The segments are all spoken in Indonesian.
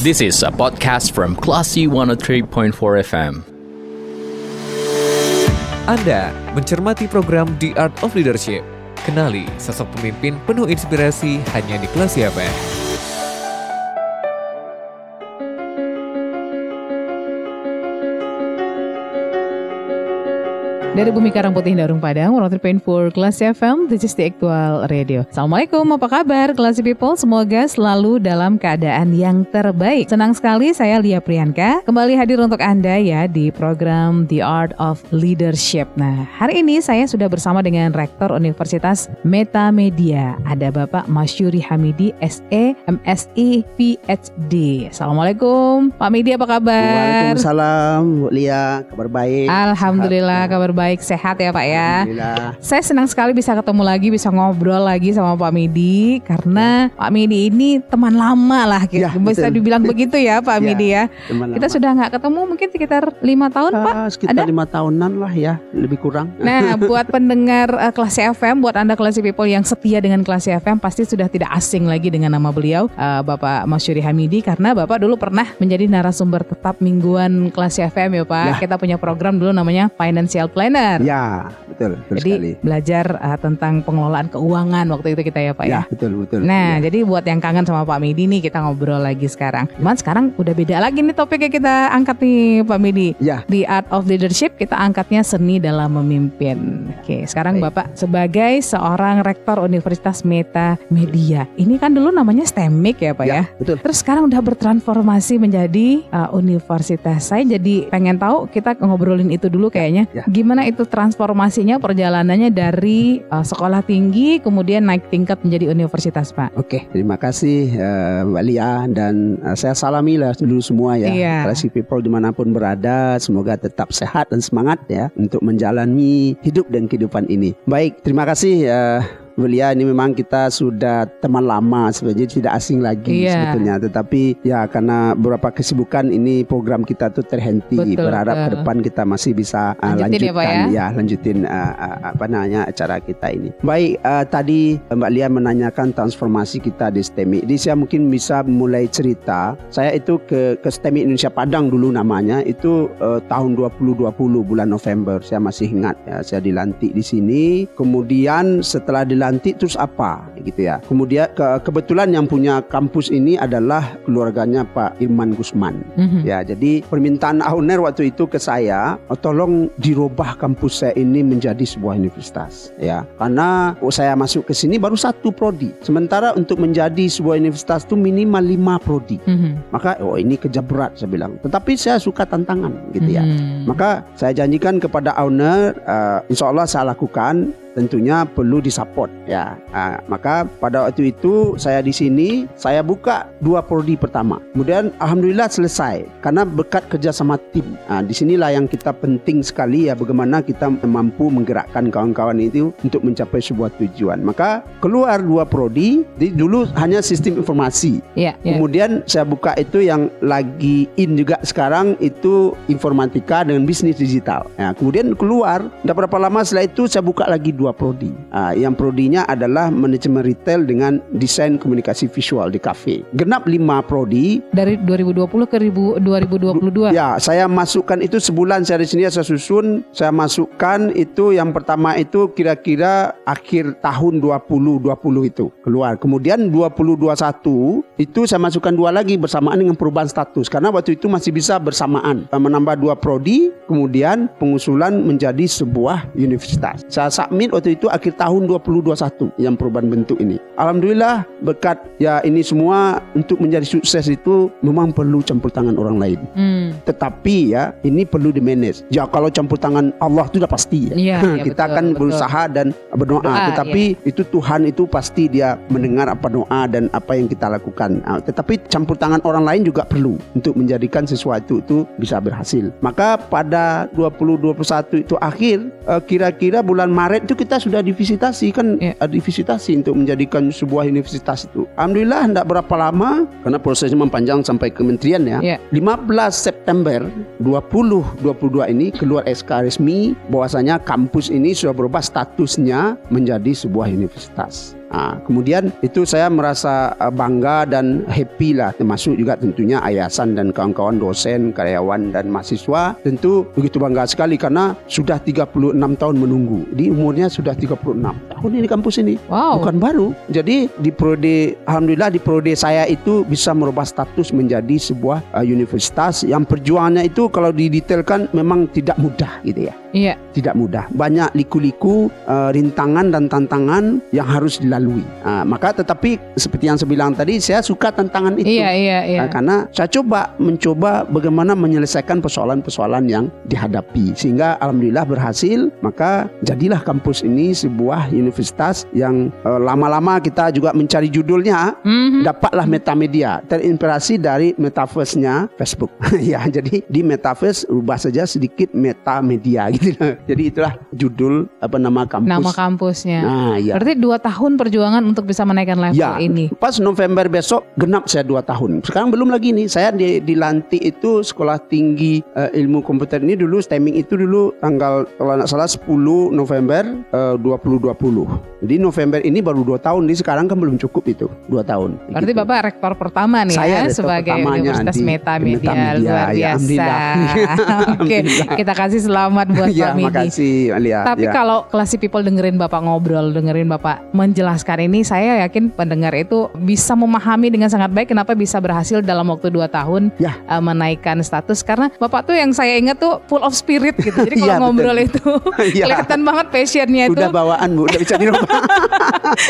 This is a podcast from Classy 103.4 FM. Anda mencermati program The Art of Leadership. Kenali sosok pemimpin penuh inspirasi hanya di Kelas FM. Dari Bumi Karang Putih Darung Padang, 103.4 Kelas FM, this is the actual radio. Assalamualaikum, apa kabar Kelas People? Semoga selalu dalam keadaan yang terbaik. Senang sekali saya Lia Priyanka kembali hadir untuk Anda ya di program The Art of Leadership. Nah, hari ini saya sudah bersama dengan Rektor Universitas Metamedia. Ada Bapak Masyuri Hamidi, SE, MSI, PhD. Assalamualaikum, Pak Midi apa kabar? Waalaikumsalam, Bu Lia, kabar baik. Alhamdulillah Sehat, kabar baik sehat ya Pak ya. Saya senang sekali bisa ketemu lagi, bisa ngobrol lagi sama Pak Midi karena Pak Midi ini teman lama lah, Ya, bisa betul. dibilang begitu ya Pak Ya, Midi ya. Kita lama. sudah nggak ketemu mungkin sekitar lima tahun Pak. Ah, sekitar lima tahunan lah ya, lebih kurang. Nah, buat pendengar uh, kelas FM, buat anda kelas people yang setia dengan kelas FM, pasti sudah tidak asing lagi dengan nama beliau, uh, Bapak Masyuri Hamidi, karena Bapak dulu pernah menjadi narasumber tetap mingguan kelas FM ya Pak. Ya. Kita punya program dulu namanya Financial Planner. Ya, betul, betul Jadi sekali. belajar uh, tentang pengelolaan keuangan waktu itu kita ya Pak ya. Ya, betul, betul. Nah, Ya. jadi buat yang kangen sama Pak Midi nih kita ngobrol lagi sekarang. Cuman sekarang udah beda lagi nih topiknya kita angkat nih Pak Midi. Ya. Di Art of Leadership kita angkatnya seni dalam memimpin. Oke, sekarang Baik. Bapak sebagai seorang rektor Universitas Meta Media. Ini kan dulu namanya STEMIC ya Pak ya. ya, betul. Terus sekarang udah bertransformasi menjadi uh, universitas. Saya jadi pengen tahu kita ngobrolin itu dulu kayaknya. ya. Gimana itu transformasinya perjalanannya dari uh, sekolah tinggi kemudian naik tingkat menjadi universitas, Pak. Oke, terima kasih eh, Mbak Lia dan eh, saya salami lah dulu semua ya. Classy people di mana pun berada, semoga tetap sehat dan semangat ya untuk menjalani hidup dan kehidupan ini. Baik, terima kasih eh, Bu Lia. Ini memang kita sudah teman lama sebenarnya tidak asing lagi Iya. sebetulnya. Tetapi ya karena beberapa kesibukan ini program kita tuh terhenti. Betul, Berharap ke betul. depan kita masih bisa eh, Lanjutin ya, lanjutkan ya? lanjutin eh, eh, apa namanya acara kita ini. Baik, eh, tadi Mbak Lia menanyakan transformasi kita di STEMI. Jadi saya mungkin bisa mulai cerita. Saya itu ke ke STEMI Indonesia Padang dulu namanya. Itu eh, tahun 2020 bulan November. Saya masih ingat ya. Saya dilantik di sini. Kemudian setelah dilantik terus apa gitu ya. Kemudian ke- kebetulan yang punya kampus ini adalah keluarganya Pak Irman Gusman. Mhm. Ya, jadi permintaan owner waktu itu ke saya, oh, tolong dirubah kampus saya ini menjadi sebuah universitas. Ya, karena oh, saya masuk ke sini baru satu prodi. Sementara untuk menjadi sebuah universitas itu minimal lima prodi. Mhm. Maka, oh ini kerja berat saya bilang. Tetapi saya suka tantangan, gitu ya. Mhm. Maka saya janjikan kepada owner, uh, insya Allah saya lakukan. Tentunya perlu disupport ya. Ah, maka pada waktu itu saya di sini saya buka dua prodi pertama. Kemudian alhamdulillah selesai karena berkat kerja sama tim. Ah, di sinilah yang kita penting sekali ya bagaimana kita mampu menggerakkan kawan-kawan itu untuk mencapai sebuah tujuan. Maka keluar dua prodi. Jadi dulu hanya sistem informasi. Iya, iya. Kemudian saya buka itu yang lagi in juga sekarang itu informatika dengan bisnis digital. Nah, kemudian keluar, tidak berapa lama setelah itu saya buka lagi dua prodi. Ah, yang prodinya adalah manajemen retail dengan desain komunikasi visual di kafe. Genap lima prodi. Dari 2020 ke ribu- 2022. Ya, saya masukkan itu sebulan saya di sini saya susun, saya masukkan itu yang pertama itu kira-kira akhir tahun 2020 itu keluar. Kemudian 2021 itu saya masukkan dua lagi bersamaan dengan perubahan status karena waktu itu masih bisa bersamaan Eh, menambah dua prodi, kemudian pengusulan menjadi sebuah universitas. Saya submit waktu itu akhir tahun 2021 yang perubahan bentuk ini. Alhamdulillah berkat ya ini semua untuk menjadi sukses itu memang perlu campur tangan orang lain. Hmm. Tetapi ya ini perlu di manage. Ya kalau campur tangan Allah itu udah pasti. ya. Iya, iya, kita betul, akan betul. berusaha dan berdoa. Doa, tetapi itu Tuhan itu pasti dia mendengar apa doa dan apa yang kita lakukan. Ah, tetapi campur tangan orang lain juga perlu untuk menjadikan sesuatu itu bisa berhasil. Maka pada 2021 itu akhir eh, kira-kira bulan Maret itu kita sudah divisitasi kan Iya. eh, divisitasi untuk menjadikan sebuah universitas itu. Alhamdulillah tidak berapa lama karena prosesnya mempanjang sampai kementerian ya. Iya. 15 September 2022 ini keluar SK resmi bahwasanya kampus ini sudah berubah statusnya menjadi sebuah universitas. Ah, kemudian itu saya merasa uh, bangga dan happy lah termasuk juga tentunya ayasan dan kawan-kawan dosen, karyawan dan mahasiswa tentu begitu bangga sekali karena sudah 36 tahun menunggu. Di umurnya sudah 36 tahun ini kampus ini. Wow. Bukan baru. Jadi di prode alhamdulillah di prode saya itu bisa merubah status menjadi sebuah uh, universitas yang perjuangannya itu kalau didetailkan memang tidak mudah gitu ya Iya. tidak mudah. Banyak liku-liku, uh, rintangan dan tantangan yang harus dilalui. Ah, maka tetapi seperti yang saya bilang tadi, saya suka tantangan itu. Iya, iya, iya. Ah, karena saya coba mencoba bagaimana menyelesaikan persoalan-persoalan yang dihadapi sehingga alhamdulillah berhasil maka jadilah kampus ini sebuah universitas yang eh, lama-lama kita juga mencari judulnya Mhm. dapatlah metamedia terinspirasi dari metaverse-nya Facebook ya jadi di metaverse rubah saja sedikit metamedia gitu jadi itulah judul apa nama kampus Nama kampusnya. nah ya Berarti dua tahun perjuangan untuk bisa menaikkan level Ya, ini. pas November besok genap saya dua tahun. Sekarang belum lagi nih. Saya di, dilantik itu sekolah tinggi eh, ilmu komputer ini dulu stemming itu dulu tanggal kalau nggak salah 10 November eh, 2020. Jadi November ini baru dua tahun. Jadi sekarang kan belum cukup itu dua tahun. Berarti Gitu. Bapak rektor pertama nih Saya ya sebagai Universitas di Meta Media Metamedia, luar ya, biasa. alhamdulillah. Oke, Alhamdulillah. kita kasih selamat buat Ya, Midi. makasih Alia. Tapi ya. kalau classy people dengerin Bapak ngobrol, dengerin Bapak menjelaskan ini, saya yakin pendengar itu bisa memahami dengan sangat baik kenapa bisa berhasil dalam waktu 2 tahun Ya. uh, menaikkan status karena Bapak tuh yang saya ingat tuh full of spirit gitu. Jadi kalau Iya, betul. ngobrol itu Iya. kelihatan banget passionnya itu. udah bawaan bu, udah bisa dirubah.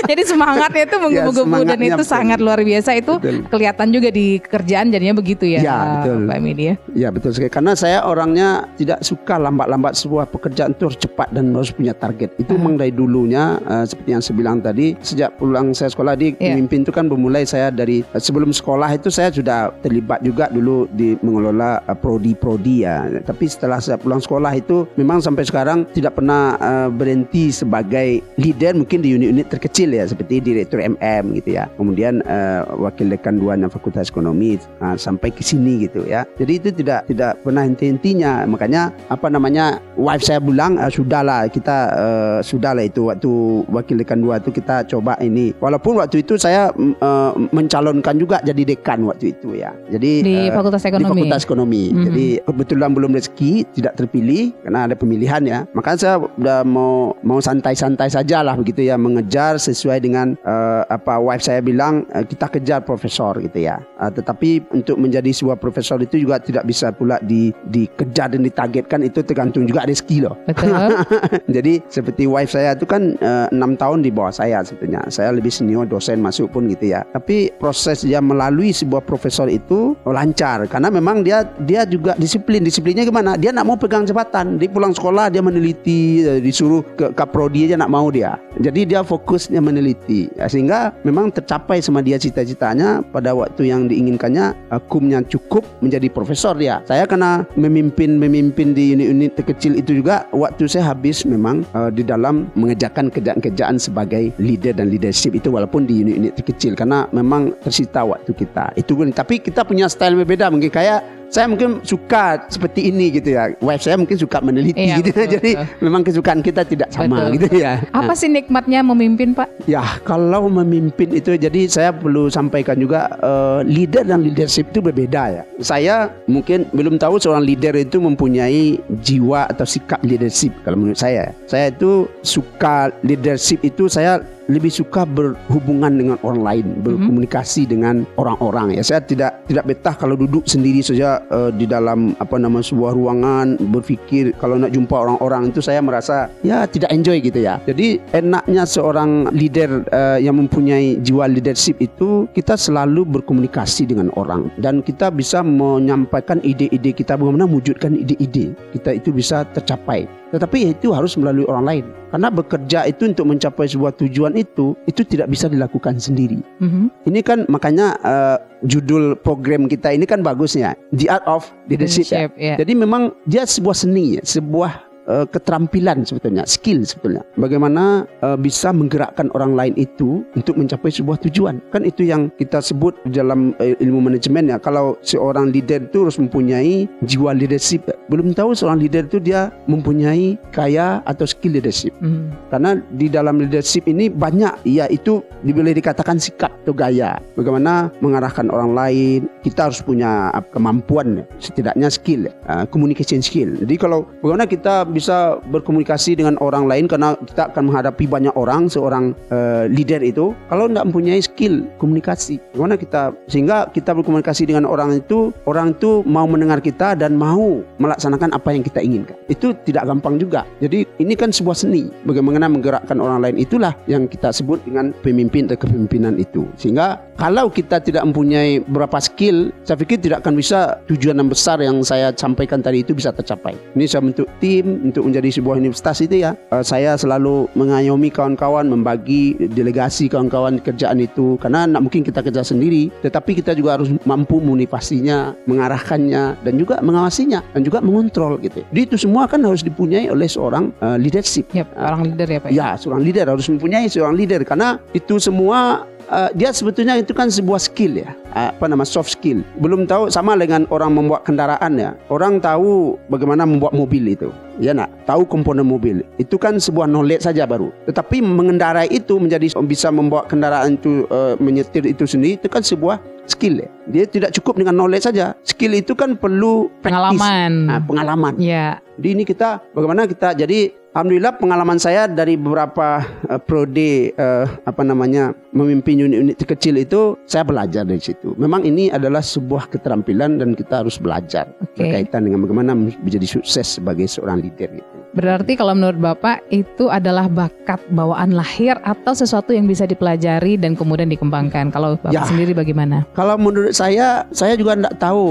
Jadi semangatnya itu menggebu-gebu dan semangatnya itu betul. sangat luar biasa itu Betul. kelihatan juga di kerjaan jadinya begitu ya, Ya, betul. Pak Midi ya. Ya betul sekali. Karena saya orangnya tidak suka lambat-lambat sebuah pekerjaan itu harus cepat dan harus punya target. Itu memang dari dulunya eh, seperti yang saya bilang tadi. Sejak pulang saya sekolah di Iya. pemimpin itu kan bermulai saya dari eh, sebelum sekolah itu saya sudah terlibat juga dulu di mengelola eh, prodi-prodi ya. Tapi setelah saya pulang sekolah itu memang sampai sekarang tidak pernah eh, berhenti sebagai leader mungkin di unit-unit terkecil ya seperti direktur MM gitu ya. Kemudian eh, wakil dekan duana Fakultas Ekonomi eh, sampai ke sini gitu ya. Jadi itu tidak tidak pernah henti-hentinya. Makanya apa namanya wife saya bilang eh, sudahlah kita eh, sudahlah itu waktu wakil dekan dua itu kita coba ini. Walaupun waktu itu saya mm, eh, mencalonkan juga jadi dekan waktu itu ya. Jadi Di eh, Fakultas di Ekonomi. Fakultas Ekonomi. Mhm. Jadi kebetulan belum rezeki, tidak terpilih karena ada pemilihan ya. Maka saya udah mau mau santai-santai saja lah begitu ya mengejar sesuai dengan eh, apa wife saya bilang eh, kita kejar profesor gitu ya. Eh, tetapi untuk menjadi sebuah profesor itu juga tidak bisa pula di dikejar dan ditargetkan itu tergantung juga rezeki loh. Betul. Jadi seperti wife saya itu kan eh, enam tahun di bawah saya sebetulnya. Saya lebih senior dosen masuk pun gitu ya. Tapi proses dia melalui sebuah profesor itu lancar karena memang dia dia juga disiplin. Disiplinnya gimana? Dia nak mau pegang jabatan. Di pulang sekolah dia meneliti, eh, disuruh ke kaprodi aja nak mau dia. Jadi dia fokusnya meneliti. Ya, sehingga memang tercapai sama dia cita-citanya pada waktu yang diinginkannya eh, kumnya cukup menjadi profesor dia. Saya karena memimpin memimpin di unit-unit terkecil itu juga waktu saya habis memang eh, di dalam mengerjakan kerjaan-kerjaan sebagai leader dan leadership itu walaupun di unit-unit terkecil karena memang tersita waktu kita. Itu tapi kita punya style berbeda mungkin kayak saya mungkin suka seperti ini gitu ya. Wife saya mungkin suka meneliti Iya, gitu. betul, Jadi betul. memang kesukaan kita tidak sama Betul. gitu ya. Apa sih nikmatnya memimpin Pak? Ya, kalau memimpin itu jadi saya perlu sampaikan juga eh, leader dan leadership itu berbeda ya. Saya mungkin belum tahu seorang leader itu mempunyai jiwa atau sikap leadership kalau menurut saya. Saya itu suka leadership itu saya lebih suka berhubungan dengan orang lain, berkomunikasi dengan orang-orang ya. Saya tidak tidak betah kalau duduk sendiri saja eh, di dalam apa nama sebuah ruangan berpikir kalau nak jumpa orang-orang itu saya merasa ya tidak enjoy gitu ya. Jadi enaknya seorang leader eh, yang mempunyai jiwa leadership itu kita selalu berkomunikasi dengan orang dan kita bisa menyampaikan ide-ide kita bagaimana mewujudkan ide-ide kita itu bisa tercapai. Tetapi itu harus melalui orang lain. Karena bekerja itu untuk mencapai sebuah tujuan itu itu tidak bisa dilakukan sendiri. Mhm. Ini kan makanya eh, judul program kita ini kan bagusnya The Art of Leadership. ya. Leadership, ya. Jadi memang dia sebuah seni, sebuah uh, keterampilan sebetulnya, skill sebetulnya. Bagaimana uh, bisa menggerakkan orang lain itu untuk mencapai sebuah tujuan. Kan itu yang kita sebut dalam uh, ilmu manajemen ya. Kalau seorang leader itu harus mempunyai jiwa leadership. Belum tahu seorang leader itu dia mempunyai kaya atau skill leadership. Hmm. Karena di dalam leadership ini banyak ya itu boleh dikatakan sikap atau gaya. Bagaimana mengarahkan orang lain. Kita harus punya kemampuan setidaknya skill, uh, communication skill. Jadi kalau bagaimana kita bisa berkomunikasi dengan orang lain karena kita akan menghadapi banyak orang seorang uh, leader itu kalau tidak mempunyai skill komunikasi. Bagaimana kita? Sehingga kita berkomunikasi dengan orang itu orang itu mau mendengar kita dan mau melaksanakan apa yang kita inginkan. Itu tidak gampang juga. Jadi ini kan sebuah seni. Bagaimana menggerakkan orang lain itulah yang kita sebut dengan pemimpin atau kepemimpinan itu. Sehingga kalau kita tidak mempunyai berapa skill saya pikir tidak akan bisa tujuan yang besar yang saya sampaikan tadi itu bisa tercapai. Ini saya bentuk tim untuk menjadi sebuah universitas itu ya. Uh, saya selalu mengayomi kawan-kawan membagi delegasi kawan-kawan kerjaan itu. Karena tidak mungkin kita kerja sendiri tetapi kita juga harus mampu motivasinya mengarahkannya dan juga mengawasinya dan juga mengontrol gitu. Jadi itu semua kan harus dipunyai oleh seorang uh, leadership. Yep, orang leader ya Pak ya seorang leader harus mempunyai seorang leader. Karena itu semua uh, dia sebetulnya itu kan sebuah skill ya uh, apa nama soft skill belum tahu sama dengan orang membuat kendaraan ya orang tahu bagaimana membuat mobil itu ya nak tahu komponen mobil itu kan sebuah knowledge saja baru tetapi mengendarai itu menjadi bisa membawa kendaraan itu uh, menyetir itu sendiri itu kan sebuah skill ya. Dia tidak cukup dengan knowledge saja. Skill itu kan perlu practice. pengalaman. Nah, pengalaman. Ya. Jadi ini kita bagaimana kita jadi Alhamdulillah pengalaman saya dari beberapa uh, prode uh, apa namanya memimpin unit-unit kecil itu saya belajar dari situ. Memang ini adalah sebuah keterampilan dan kita harus belajar okay. berkaitan dengan bagaimana menjadi sukses sebagai seorang leader gitu. Berarti kalau menurut Bapak itu adalah bakat bawaan lahir atau sesuatu yang bisa dipelajari dan kemudian dikembangkan. Kalau Bapak ya, sendiri bagaimana? Kalau menurut saya, saya juga tidak tahu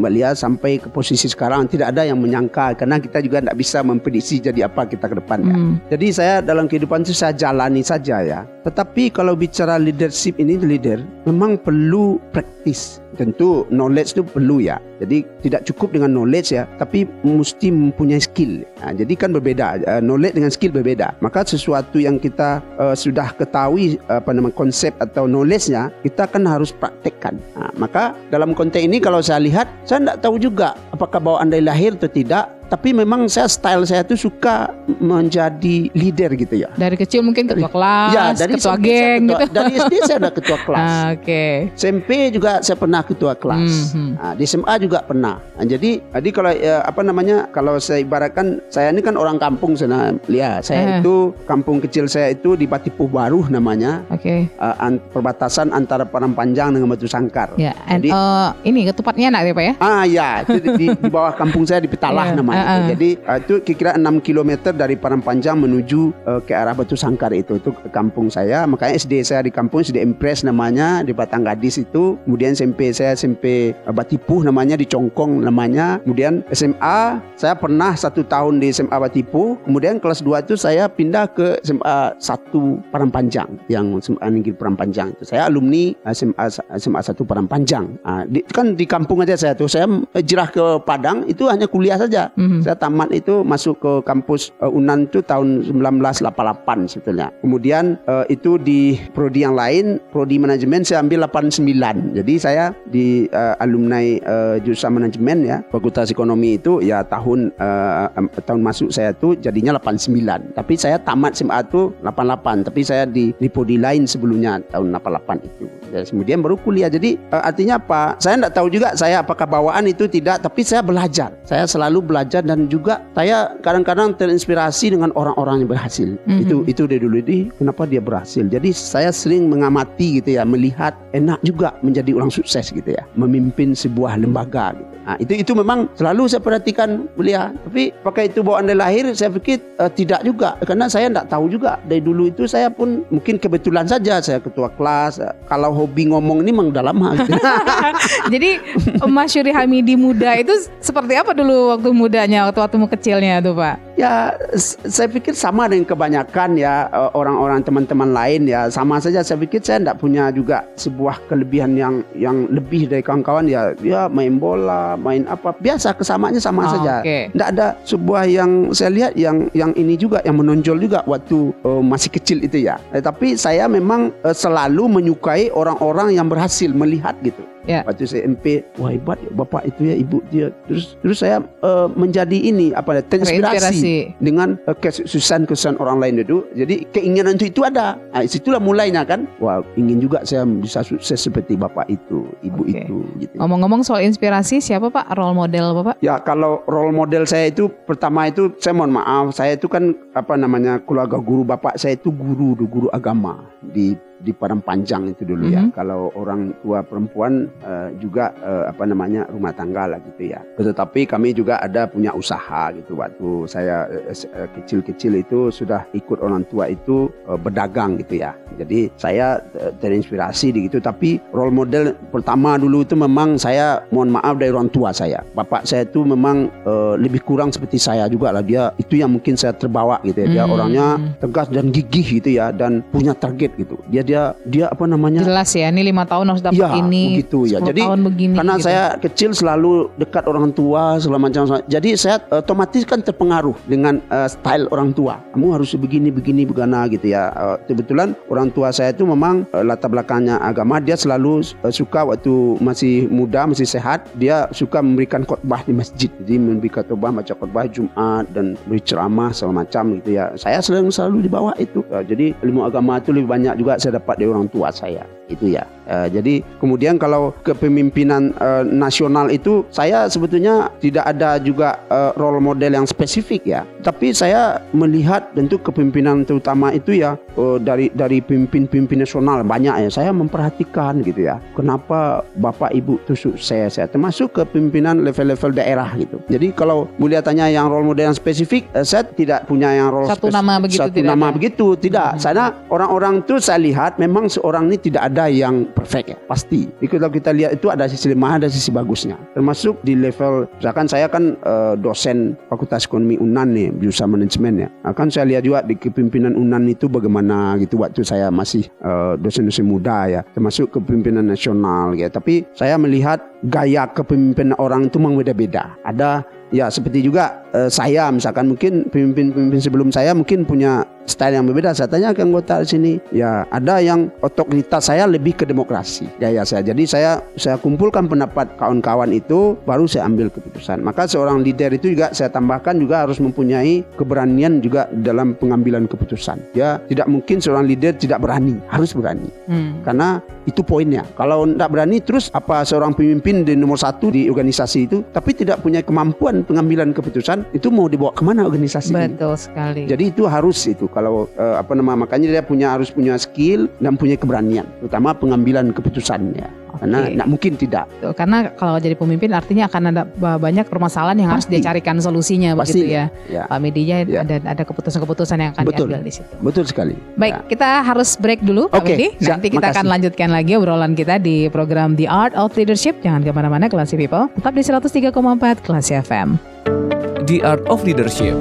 Mbak Lia sampai ke posisi sekarang tidak ada yang menyangka karena kita juga tidak bisa memprediksi jadi apa kita ke depannya. Hmm. Jadi saya dalam kehidupan itu saya jalani saja ya. Tetapi kalau bicara leadership ini leader memang perlu praktis tentu knowledge itu perlu ya. Jadi tidak cukup dengan knowledge ya, tapi mesti mempunyai skill. Nah, jadi kan berbeda, uh, knowledge dengan skill berbeda. Maka sesuatu yang kita uh, sudah ketahui apa nama konsep atau knowledge-nya, kita kan harus praktekkan. Nah, maka dalam konteks ini kalau saya lihat, saya tidak tahu juga apakah bawaan dari lahir atau tidak tapi memang saya style saya tuh suka menjadi leader gitu ya. Dari kecil mungkin ketua kelas, ya, dari ketua geng ketua, gitu. Dari SD saya ada ketua kelas. Ah, Oke. Okay. SMP juga saya pernah ketua kelas. Mm -hmm. nah, di SMA juga pernah. Nah, jadi jadi kalau ya, apa namanya kalau saya ibaratkan saya ini kan orang kampung sana lihat saya uh. itu kampung kecil saya itu di Patipuh Baru namanya. Oke. Okay. Uh, an, perbatasan antara Panjang dengan Batu Sangkar. Ya. Yeah. Jadi uh, ini ketupatnya enak ya Pak ya? Ah ya, itu di, di, di bawah kampung saya di Pitalah yeah. namanya. Uh. Jadi uh, itu kira-kira 6 km dari Panjang menuju uh, ke arah Batu Sangkar itu itu ke kampung saya. Makanya SD saya di kampung SD Impres namanya di Batang Gadis itu. Kemudian SMP saya SMP uh, Batipuh namanya di Congkong namanya. Kemudian SMA saya pernah satu tahun di SMA Batipuh. Kemudian kelas 2 itu saya pindah ke SMA 1 Panjang yang SMA Negeri Panjang itu. Saya alumni SMA SMA 1 Panjang. Uh, di, kan di kampung aja saya tuh. Saya jirah ke Padang itu hanya kuliah saja. Mm -hmm. Saya tamat itu masuk ke kampus uh, Unan itu tahun 1988 sebetulnya. Kemudian uh, itu di prodi yang lain, prodi manajemen saya ambil 89. Jadi saya di uh, alumni uh, jurusan manajemen ya, Fakultas Ekonomi itu ya tahun uh, tahun masuk saya itu jadinya 89. Tapi saya tamat SMA itu 88, tapi saya di di prodi lain sebelumnya tahun 88 itu. Ya, kemudian baru kuliah. Jadi uh, artinya apa? Saya tidak tahu juga saya apakah bawaan itu tidak, tapi saya belajar. Saya selalu belajar dan juga saya kadang-kadang terinspirasi dengan orang-orang yang berhasil. Mm-hmm. Itu itu dari dulu ini kenapa dia berhasil. Jadi saya sering mengamati gitu ya, melihat enak juga menjadi orang sukses gitu ya, memimpin sebuah lembaga gitu. Nah, itu itu memang selalu saya perhatikan beliau. Tapi pakai itu bawaan dari lahir saya pikir uh, tidak juga karena saya tidak tahu juga dari dulu itu saya pun mungkin kebetulan saja saya ketua kelas. Uh, kalau hobi ngomong ini memang dalam hal. Gitu. Jadi Mas Yuri Hamidi muda itu seperti apa dulu waktu mudanya waktu waktu kecilnya tuh Pak? Ya, saya pikir sama dengan kebanyakan ya eh, orang-orang teman-teman lain ya sama saja. Saya pikir saya tidak punya juga sebuah kelebihan yang yang lebih dari kawan-kawan ya. Ya main bola, main apa biasa kesamaannya sama Oh, saja. Tidak ada sebuah yang saya lihat yang yang ini juga yang menonjol juga waktu eh, masih kecil itu ya. Eh, tapi saya memang eh, selalu menyukai orang-orang yang berhasil melihat gitu. Ya. Waktu saya MP, wah hebat ya bapak itu ya ibu dia. Terus terus saya eh, menjadi ini apa ya, terinspirasi Terinspirasi. dengan uh, kesuksesan-kesuksesan orang lain itu. Jadi keinginan itu itu ada. Nah, situlah mulainya kan. Wah, ingin juga saya bisa sukses seperti bapak itu, ibu Oke. itu gitu. Ngomong-ngomong soal inspirasi, siapa Pak role model Bapak? Ya kalau role model saya itu pertama itu saya mohon maaf saya itu kan apa namanya keluarga guru bapak saya itu guru guru agama di di Padang Panjang itu dulu ya. Mhm. Kalau orang tua perempuan eh, juga eh, apa namanya rumah tangga lah gitu ya. Tetapi kami juga ada punya usaha gitu waktu saya eh, kecil-kecil itu sudah ikut orang tua itu eh, berdagang gitu ya. Jadi saya eh, terinspirasi di gitu. Tapi role model pertama dulu itu memang saya mohon maaf dari orang tua saya. Bapak saya itu memang eh, lebih kurang seperti saya juga lah. Dia itu yang mungkin saya terbawa gitu ya. Dia Hmm. orangnya tegas dan gigih gitu ya dan punya target gitu. Dia dia dia apa namanya? Jelas ya, ini lima tahun harus dapat Iya, ini. begitu ya. 10 Jadi, tahun begini. Karena gitu. saya kecil selalu dekat orang tua segala macam. Jadi saya otomatis kan terpengaruh dengan eh, style orang tua. Kamu harus begini begini begana gitu ya. Eh, kebetulan orang tua saya itu memang eh, latar belakangnya agama. Dia selalu eh, suka waktu masih muda masih sehat. Dia suka memberikan khotbah di masjid. Jadi memberikan khotbah baca khotbah Jumat dan beri ceramah segala macam gitu ya. Saya selalu selalu dibawa itu. Eh, jadi ilmu agama itu lebih banyak juga saya dapat dari orang tua saya itu ya. Eh, jadi kemudian kalau kepemimpinan eh, nasional itu saya sebetulnya tidak ada juga eh, role model yang spesifik ya. Tapi saya melihat tentu kepemimpinan terutama itu ya eh, dari dari pemimpin-pemimpin nasional banyak ya. Saya memperhatikan gitu ya. Kenapa bapak ibu itu sukses ya. Termasuk kepemimpinan level-level daerah gitu. Jadi kalau mulia tanya yang role model yang spesifik, eh, saya tidak punya yang role Satu spesifik. nama begitu Satu tidak nama ada? begitu tidak. Sana orang-orang tuh saya lihat memang seorang ini tidak ada yang perfect ya pasti. Jadi kalau kita lihat itu ada sisi lemah ada sisi bagusnya. Termasuk di level misalkan saya kan eh, dosen Fakultas Ekonomi Unan nih jurusan manajemen ya. Nah, kan saya lihat juga di kepemimpinan Unan itu bagaimana gitu waktu saya masih eh, dosen-dosen muda ya. Termasuk kepemimpinan nasional ya. Tapi saya melihat gaya kepemimpinan orang itu memang beda-beda. Ada Ya seperti juga eh, saya misalkan mungkin pemimpin-pemimpin sebelum saya mungkin punya style yang berbeda. Saya tanya ke anggota di sini, ya ada yang otoritas saya lebih ke demokrasi gaya saya. Jadi saya saya kumpulkan pendapat kawan-kawan itu, baru saya ambil keputusan. Maka seorang leader itu juga saya tambahkan juga harus mempunyai keberanian juga dalam pengambilan keputusan. Ya tidak mungkin seorang leader tidak berani, harus berani. Hmm. Karena itu poinnya. Kalau tidak berani terus apa seorang pemimpin di nomor satu di organisasi itu, tapi tidak punya kemampuan pengambilan keputusan, itu mau dibawa ke mana organisasi ini? Betul sekali. Jadi itu harus itu kalau eh, apa nama makanya dia punya harus punya skill dan punya keberanian, terutama pengambilan keputusannya. Karena Oke. tidak mungkin tidak. Karena kalau jadi pemimpin artinya akan ada ba- banyak permasalahan yang harus Pasti. dia carikan solusinya Pasti. begitu ya. Ya, Pak Media Ya. ada ada keputusan-keputusan yang akan Betul. diambil di situ. betul sekali. Baik, Ya. kita harus break dulu Pak Oke, Medi. siap, Nanti kita akan makasih. lanjutkan lagi obrolan kita di program The Art of Leadership. Jangan ke mana-mana Classy People. Tetap di 103,4 Classy FM. The Art of Leadership.